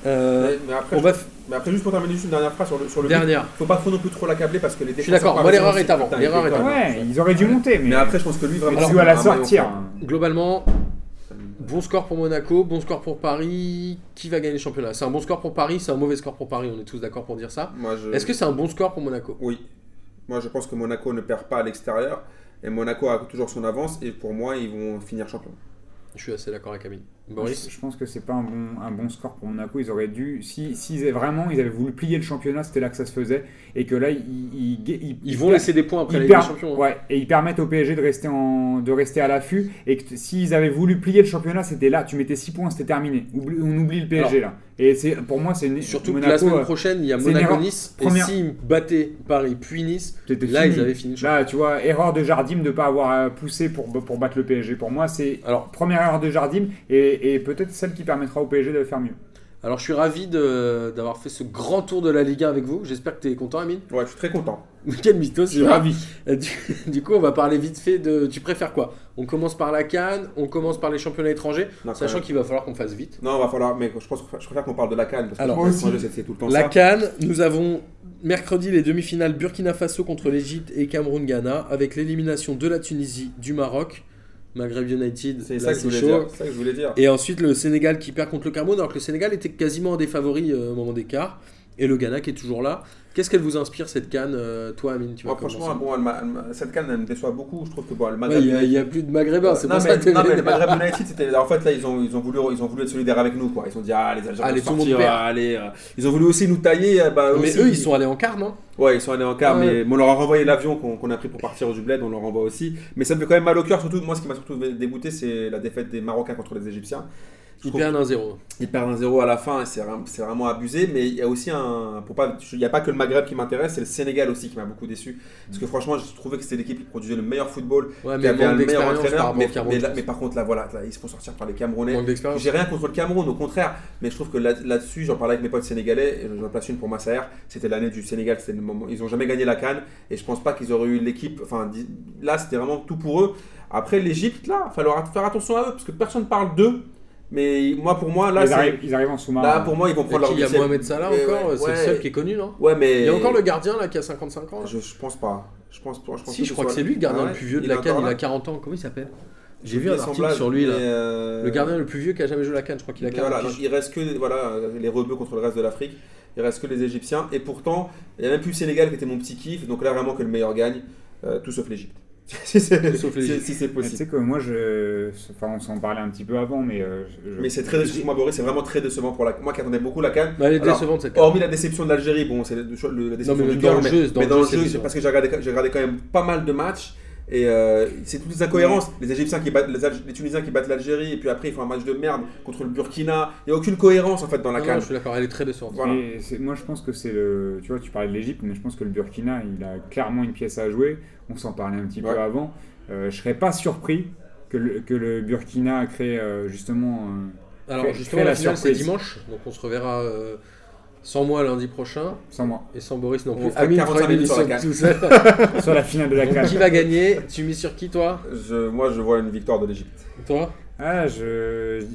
Euh, Mais, mais après, on je- va mais après, juste pour terminer, juste une dernière phrase sur le, sur le but. dernière. Faut pas trop non plus trop l'accabler parce que les suis défenseurs d'accord, moi, l'erreur est avant, l'erreur est. Ouais, ils auraient dû monter, mais. Mais après, je pense que lui, vraiment. C'est dois la sortir. Globalement, bon score pour Monaco, bon score pour Paris. Qui va gagner le championnat? C'est un bon score pour Paris, c'est un mauvais score pour Paris. On est tous d'accord pour dire ça. Je... Est-ce que c'est un bon score pour Monaco? Oui. Moi, je pense que Monaco ne perd pas à l'extérieur. Et Monaco a toujours son avance. Et pour moi, ils vont finir champion. Je suis assez d'accord avec Amine. Je, Boris je pense que c'est pas un bon, un bon score pour Monaco. Ils auraient dû. Si, si ils vraiment ils avaient voulu plier le championnat, c'était là que ça se faisait. Et que là, ils. Ils, ils- Ils vont laisser des points après per- Champions. hein. ouais, et ils permettent au PSG de rester, en, de rester à l'affût. Et que s'ils avaient voulu plier le championnat, c'était là. Tu mettais 6 points, c'était terminé. Oublie- on oublie le PSG là. Et c'est pour moi, c'est une- Surtout que Monaco, la semaine euh, prochaine, il y a. Monaco-Nice. Et Première- s'ils battaient Paris puis Nice, là, fini. ils avaient fini le. Là, tu vois, erreur de Jardim de ne pas avoir poussé pour, pour battre le PSG. Pour moi, c'est Alors, première erreur de Jardim et, et peut-être celle qui permettra au PSG de le faire mieux. alors, je suis ravi d'avoir fait ce grand tour de la Ligue 1 avec vous. J'espère que tu es content, Amine. Ouais, je suis très content. Quel mythos, Je suis ravi. Euh, Du, du coup, on va parler vite fait de. Tu préfères quoi? On commence par la Cannes, on commence par les championnats étrangers, Non, sachant qu'il va falloir qu'on fasse vite. Non, va falloir. Mais je pense que je préfère qu'on parle de la Cannes. Parce que Alors, moi aussi, tout le temps La ça. Cannes, nous avons mercredi les demi-finales Burkina Faso contre l'Égypte et Cameroun-Ghana, avec l'élimination de la Tunisie, du Maroc, Maghreb United, C'est ça que je voulais chaud. dire. C'est ça que je voulais dire. Et ensuite le Sénégal qui perd contre le Cameroun, alors que le Sénégal était quasiment un des favoris euh, au moment d'écart. Et le Ghana qui est toujours là. Qu'est-ce qu'elle vous inspire cette canne euh, Toi, Amine, tu Moi, franchement, bon, elle cette canne, elle me déçoit beaucoup. Je trouve que bon, Il n'y a, plus de Maghrébins, c'est non, mais, ça que non, mais le Maghreb United, c'était. En fait, là, ils ont, ils, ont voulu, ils ont voulu être solidaires avec nous, quoi. Ils ont dit, ah, les Algériens Allez, tout le monde sortir, perd. allez. euh, Ils ont voulu aussi nous tailler. euh, Bah, Mais aussi, eux, ils sont allés en quart, non? Ouais, ils sont allés en quart, Ouais. mais, mais on leur a renvoyé l'avion qu'on a pris pour partir du bled, on leur renvoie aussi. Mais ça me fait quand même mal au cœur, surtout, moi, ce qui m'a surtout dégoûté, c'est la défaite des Marocains contre les Égyptiens. Ils perdent 1-0. Ils perdent un 0 à la fin et c'est vraiment, abusé. Mais il y a aussi un. Pour pas, il n'y a pas que le Maghreb qui m'intéresse, c'est le Sénégal aussi qui m'a beaucoup déçu. Parce que franchement, je trouvais que c'était l'équipe qui produisait le meilleur football, Ouais, qui avait un manque meilleur entraîneur. Mais, là- par contre, là, voilà, là, ils se font sortir par les. Camerounais. J'ai rien contre le Cameroun, au contraire. Mais je trouve que là- là-dessus, j'en parlais avec mes potes sénégalais, et j'en place une pour Massaer. C'était l'année du Sénégal, c'était le moment. Ils n'ont jamais gagné la canne, et je pense pas qu'ils auraient eu l'équipe. Enfin, là, c'était vraiment tout pour eux. Après, l'Égypte, là, il falloir faire attention à eux, parce que personne parle d'eux. Mais moi, pour moi, là, ils, arrivent, ils arrivent en sous-marin. Là, pour moi, ils vont Et prendre leur Il y a. Mohamed Salah encore, ouais, c'est le seul qui est connu, non Ouais, mais. Il y a encore le gardien là qui a 55 ans. là Je, je pense pas. Je pense, je pense Si, je que crois que ce c'est lui le gardien Ah le plus vieux de la Cannes, il a là 40 ans. Comment il s'appelle J'ai vu un article sur lui là. mais, euh, Le gardien le plus vieux qui a jamais joué la Cannes, je crois qu'il a mais 40 voilà, il reste que voilà, les rebeux contre le reste de l'Afrique. Il reste que les Égyptiens. Et pourtant, il n'y a même plus le Sénégal qui était mon petit kiff. Donc là, vraiment que le meilleur gagne. euh, tout sauf l'Égypte. si c'est Sauf si- l'Égypte. si c'est Mais Tu possible. sais que moi, je, enfin, on s'en parlait un petit peu avant, mais euh, je- Mais c'est très décevant, Boris, c'est vraiment très décevant pour la. Moi qui attendais beaucoup la canne. Bah, elle est Alors, décevante cette carte. Hormis la déception de l'Algérie, bon, c'est la déception mais du dans cœur, le mais, jeu, dans mais dans le jeu, jeu, parce que j'ai regardé, j'ai regardé quand même pas mal de matchs. Et euh, c'est toutes les incohérences. Les Égyptiens qui battent, les, Tunisiens qui battent l'Algérie, et puis après ils font un match de merde contre le Burkina. Il n'y a aucune cohérence en fait dans la Non, non, canne. je suis d'accord, elle est très décevante. Voilà. Moi, je pense que c'est le. Tu vois, tu parlais de l'Égypte, mais je pense que le Burkina, il a clairement une pièce à jouer. On s'en parlait un petit Ouais. peu avant. Euh, je serais pas surpris que le, que le Burkina crée euh, justement. euh, Alors Crée- justement, crée la la finale c'est dimanche, donc on se reverra euh, sans moi lundi prochain sans moi. et sans Boris non On plus. Amine 45 fera une émission tout seul. Sur la finale de la CAN. qui va gagner? Tu mises sur qui toi? Je- moi je vois une victoire de l'Égypte. Toi? Ah, je. je-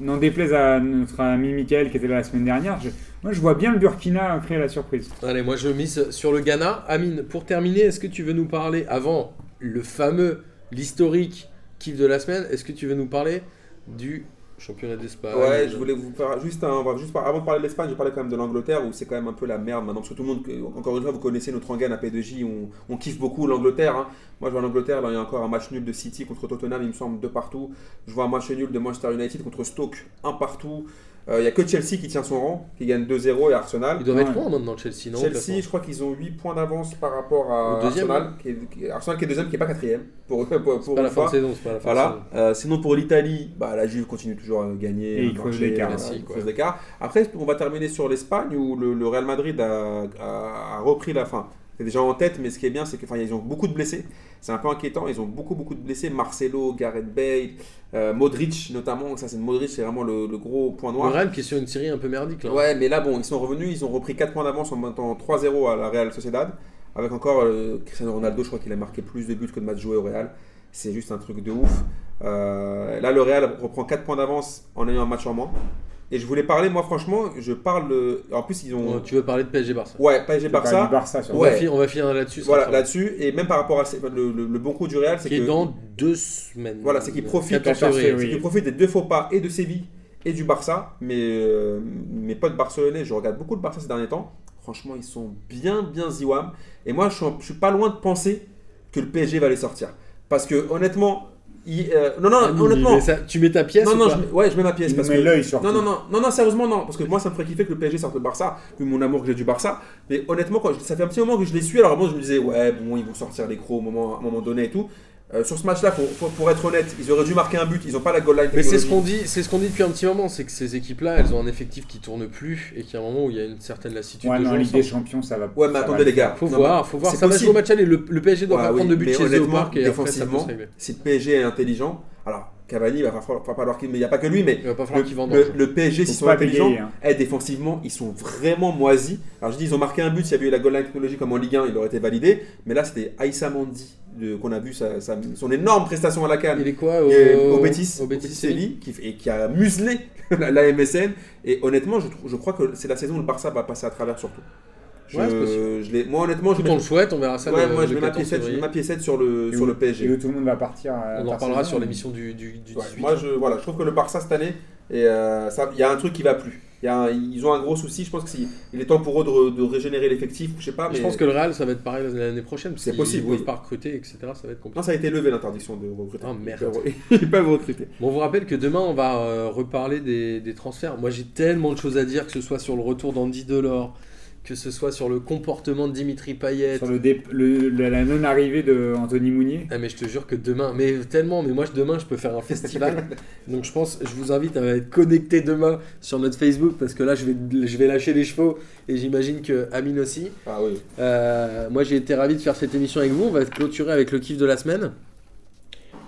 N'en déplaise à notre ami Michael qui était là la semaine dernière, je- moi je vois bien le Burkina créer la surprise. Allez, moi je mise sur le Ghana. Amine, pour terminer, est-ce que tu veux nous parler avant le fameux, l'historique kiff de la semaine Est-ce que tu veux nous parler du championnat d'Espagne? Ouais, je voulais vous faire juste un. on va juste par- avant de parler de l'Espagne, je parlais quand même de l'Angleterre où c'est quand même un peu la merde maintenant. Parce que tout le monde, encore une fois, vous connaissez notre rengaine à P2J, on, on kiffe beaucoup l'Angleterre. hein. Moi, je vois l'Angleterre, là, il y a encore un match nul de City contre Tottenham, il me semble, deux partout. Je vois un match nul de Manchester United contre Stoke, un partout. Euh, Il n'y a que Chelsea qui tient son rang, qui gagne 2-0 et Arsenal. Ils doivent être loin maintenant, Chelsea, non Chelsea, je crois qu'ils ont 8 points d'avance par rapport à deuxième, Arsenal, qui est, qui est- Arsenal qui est deuxième, qui n'est pas quatrième. Pour, pour, pour C'est pas la fin fois. de saison, c'est pas la fin de Voilà. Euh, sinon pour l'Italie, bah, la Juve continue toujours à gagner. Et à il creuse marcher, l'écart. Après, on va terminer sur l'Espagne où le, le Real Madrid a, a- a repris la fin. C'est déjà en tête, mais ce qui est bien, c'est qu'ils ont beaucoup de blessés. C'est un peu inquiétant. Ils ont beaucoup, beaucoup de blessés. Marcelo, Gareth Bale, euh, Modric notamment. Ça, c'est Modric, c'est vraiment le, le gros point Le noir. Real qui est sur une série un peu merdique là. Ouais, mais là, bon, ils sont revenus, ils ont repris 4 points d'avance en mettant 3-0 à la Real Sociedad. Avec encore euh, Cristiano Ronaldo, je crois qu'il a marqué plus de buts que de matchs joués au Real. C'est juste un truc de ouf. Euh, là, le Real reprend 4 points d'avance en ayant un match en moins. Et je voulais parler, moi, franchement, je parle. de- En plus, ils ont. Ouais, tu veux parler de PSG Barça Ouais, PSG Barça. du Barça sur on, Ouais. va finir, on va finir là-dessus. Voilà, là-dessus. Et même par rapport à le, le- le bon coup du Real, c'est Qui que. est dans deux semaines. Voilà, c'est qu'il profite- 14 14 février. février. C'est qu'ils profitent des deux faux pas et de Séville et du Barça. Mais euh, mes potes barcelonais, je regarde beaucoup le Barça ces derniers temps. Franchement, ils sont bien, bien ziwam. Et moi, je suis, je suis pas loin de penser que le PSG va les sortir. Parce que honnêtement, il- euh, non, non, Amine, honnêtement. mais ça- tu mets ta pièce Non, ou non, pas je, mets- ouais, je mets ma pièce. Il parce met que-. Non, non, non, non, non, sérieusement, non. Parce que moi, ça me ferait kiffer que le PSG sorte le Barça, vu mon amour que j'ai du Barça. Mais honnêtement, quand ça fait un petit moment que je les suis. Alors, moi, je me disais, ouais, bon, ils vont sortir les crocs au moment, à un moment donné et tout. Euh, sur ce match-là, faut- pour être honnête, ils auraient dû marquer un but. Ils n'ont pas la goal line. Mais c'est ce qu'on dit, c'est ce qu'on dit depuis un petit moment, c'est que ces équipes-là, elles ont un effectif qui tourne plus et qu'il y a un moment où il y a une certaine lassitude Ouais, de jouer Ligue des. Champions, ça va. Ouais, mais va attendez, le les gars. Faut Non, voir, faut voir. c'est Ça va se possible. jouer au match aller. Le, le PSG doit Ouais, pas oui, prendre de but chez eux au parc et après ça peut défensivement, se si le PSG est intelligent, alors Cavani, il va falloir, falloir qu'il. Mais il n'y a pas que lui, mais Il va pas falloir le, PSG, s'ils sont pas intelligents, hein. eh, défensivement, ils sont vraiment moisis. Alors je dis, ils ont marqué un but, s'il y avait eu la goal line technologique comme en Ligue 1, il aurait été validé. Mais là, c'était Aïssa Mandi qu'on a vu sa- sa- son énorme prestation à la Cannes. Il est quoi est au, au Betis, au Séville, qui, et qui a muselé la, la MSN. Et honnêtement, je crois que c'est la saison où le Barça va passer à travers surtout. Je, Ouais, moi, honnêtement, je mets, on le souhaite, on verra ça ouais, le, moi, je mets ma 14 piécette, je mets février. ma piécette sur le, Et sur où- le PSG. Et où tout le monde va partir. à On en saison. sur l'émission du, du, du Ouais, 18. moi, je, voilà, je trouve que le Barça cette année, et, euh, ça- il y a un truc qui va plus. Il y a un- ils ont un gros souci. Je pense qu'il il est temps pour eux de, de régénérer l'effectif. Je sais pas, mais Je pense que le Real, ça va être pareil l'année prochaine. C'est possible, peuvent oui. pas recruter, etc. Ça va être compliqué. non, ça a été levé l'interdiction de recruter. Oh, merde. Ils peuvent- Ils peuvent recruter. Bon, on vous rappelle que demain, on va euh, reparler des, des transferts. Moi, j'ai tellement de choses à dire, que ce soit sur le retour d'Andy Delors, que ce soit sur le comportement de Dimitri Payet. Sur le dé- le- la la non-arrivée de Anthony Mounier. Ah mais je te jure que demain, mais tellement, mais moi je- demain je peux faire un festival. Donc je pense, je vous invite à être connecté demain sur notre Facebook parce que là je vais, je vais lâcher les chevaux et j'imagine que Amine aussi. Ah oui. Euh, moi j'ai été ravi de faire cette émission avec vous. On va clôturer avec le kiff de la semaine.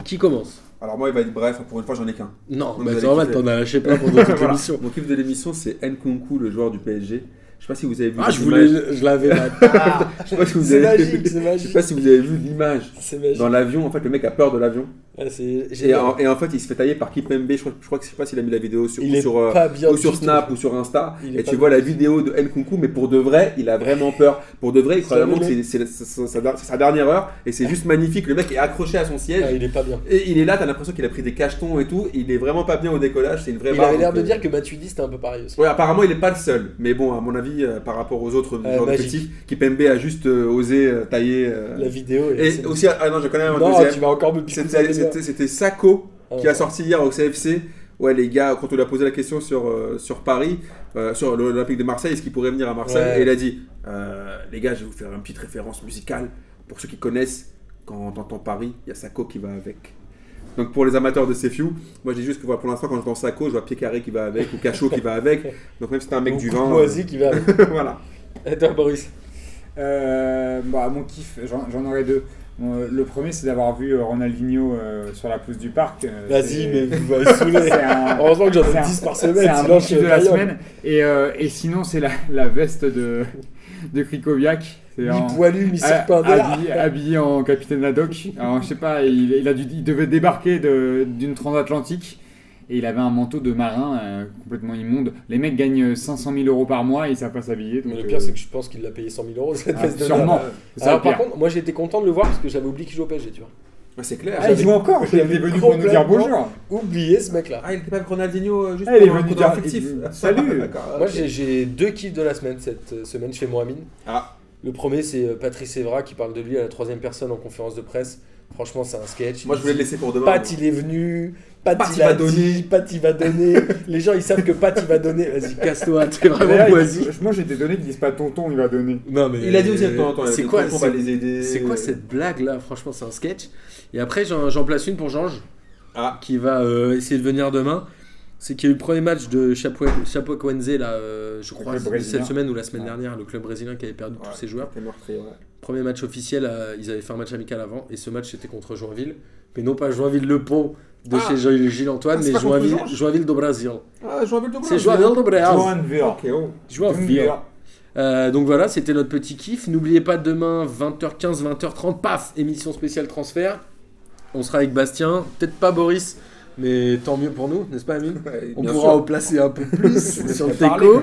Qui commence? Alors moi, il va être bref. Pour une fois, j'en ai qu'un. Non, Vous bah, normal, t'en as lâché pas pendant toute Voilà. l'émission. Mon kiff de l'émission, c'est Nkunku, le joueur du PSG. Je sais pas si vous avez vu. Ah, je voulais, je l'avais. Ah, Je sais pas si vous avez magique, c'est Je sais magique. pas si vous avez vu l'image. Magique. Dans l'avion, en fait, le mec a peur de l'avion. Et en, et en fait, il se fait tailler par Kipembe. Je crois, je crois que je sais pas s'il a mis la vidéo sur, ou sur, euh, ou sur tout. Snap ou sur Insta. Il Et tu vois la vidéo de Nkunku, mais pour de vrai, il a vraiment peur. Pour de vrai, il croit vraiment que c'est sa, dernière heure. Et c'est juste magnifique. Le mec est accroché à son siège. Ah, il est pas bien. Et il est là, t'as l'impression qu'il a pris des cachetons et tout. Il est vraiment pas bien au décollage. C'est une vraie Il barre, avait l'air de dire que Matuidi c'était un peu pareil aussi. Ouais, apparemment, il est pas le seul. Mais bon, à mon avis, euh, par rapport aux autres Euh, d'effectifs, Kipembe a juste euh, osé tailler. La vidéo Et aussi, ah non, je connais un Non, deuxième. tu vas encore me. C'était Sako qui a sorti hier au CFC. Ouais, les gars, quand on lui a posé la question sur, euh, sur Paris, euh, sur l'Olympique de Marseille, est-ce qu'il pourrait venir à Marseille Ouais. Et il a dit euh, Les gars, je vais vous faire une petite référence musicale. Pour ceux qui connaissent, quand on entend Paris, il y a Sako qui va avec. Donc pour les amateurs de Sefiu, moi je dis juste que voilà, pour l'instant, quand j'entends Sako, je vois Pied Carré qui va avec ou Cachot qui va avec. Donc même si c'est un mec Ou du vin. Moisi qui va. euh, voilà. Et toi, Boris? Euh, bah, mon kiff, j'en j'en aurais deux. Euh, le premier, c'est d'avoir vu euh, Ronaldinho euh, sur la pousse du parc. Vas-y, c'est- mais vous m'avez saoulé. c'est un- Heureusement que j'en c'est ai un- 10 par C'est semaine, un sinon de la semaine. Et, et sinon, c'est la, la veste de, de Krikoviak. C'est mi-serpent ha- d'air. habillé, habillé en capitaine Haddock. Alors, je sais pas, il, il a dû, il devait débarquer de- d'une transatlantique. Et il avait un manteau de marin euh, complètement immonde. Les mecs gagnent 500 000 euros par mois et ils savent pas s'habiller. Mais le pire, euh, c'est que je pense qu'il l'a payé 100 000 euros cette ah, sûrement. ça Alors, par contre, moi été content de le voir parce que j'avais oublié qu'il jouait au PSG, tu vois. Ouais, c'est clair. Ah, il joue encore Il j'avais était venu pour nous dire bonjour. Oublié ce mec-là. Ah, il était pas avec Ronaldinho euh, juste Ah, il est venu dire- fictif. Salut. D'accord, Moi j'ai- deux kiffs de la semaine cette euh, semaine chez Mohamed. Ah. Le premier c'est euh, Patrice Evra qui parle de lui à la troisième personne en conférence de presse. Franchement c'est un sketch. Moi, je voulais le laisser pour demain. Pat il est venu, Pat, Pat, il va donné, donner. Pat il va donner. Les gens ils savent que Pat il va donner. Vas-y casse-toi, t'es vraiment moisi. Moi j'étais donné qu'ils disent pas tonton, il va donner. Non mais Il a dit aussi a C'est quoi, on va c'est- les aider. c'est quoi cette blague là? Franchement c'est un sketch. Et après j'en place une pour Georges Ah, qui va euh, essayer de venir demain. C'est qu'il y a eu le premier match de Chapeau- Chapecoense là, euh, je crois, cette semaine ou la semaine Ouais. dernière, le club brésilien qui avait perdu tous ses joueurs. Ouais. Premier match officiel, euh, ils avaient fait un match amical avant, et ce match c'était contre Joinville. Mais non pas Joinville-le-Pont de Ah. chez Gilles Gilles Antoine, Ah, mais Joinville, Joinville do Brasil. Ah, Joinville de C'est Joinville do Brasil. Joinville. Ok, oh. Joinville. Euh, donc voilà, c'était notre petit kiff. N'oubliez pas demain, 20h15, 20h30, paf, émission spéciale transfert. On sera avec Bastien, peut-être pas Boris, mais tant mieux pour nous, n'est-ce pas Amine Ouais, On pourra sûr. en placer un peu plus sur le teco.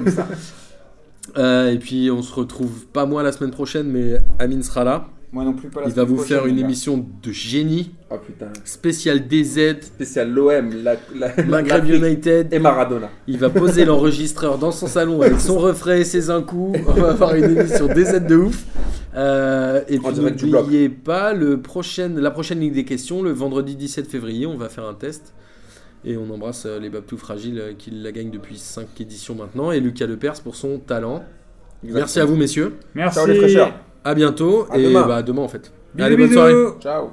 Euh, et puis on se retrouve pas moi la semaine prochaine, mais Amine sera là. Moi non plus pas la Il va vous faire une émission de génie, Oh putain. spéciale DZ, Spécial l'OM, la, la, Maghreb United. et Maradona. Il va poser l'enregistreur dans son salon avec son refrain et ses un coup. On va avoir une émission DZ de ouf. Euh, et puis n'oubliez pas, le prochain, la prochaine Ligue des questions, le vendredi 17 février, on va faire un test. Et on embrasse euh, les Babtou Fragiles euh, qui la gagnent depuis 5 éditions maintenant. Et Lucas Lepers pour son talent. Merci à vous messieurs. Merci. Ciao les fraîcheurs. À bientôt. À et demain. bah à demain en fait. Bisous, Allez, bonne soirée. Ciao.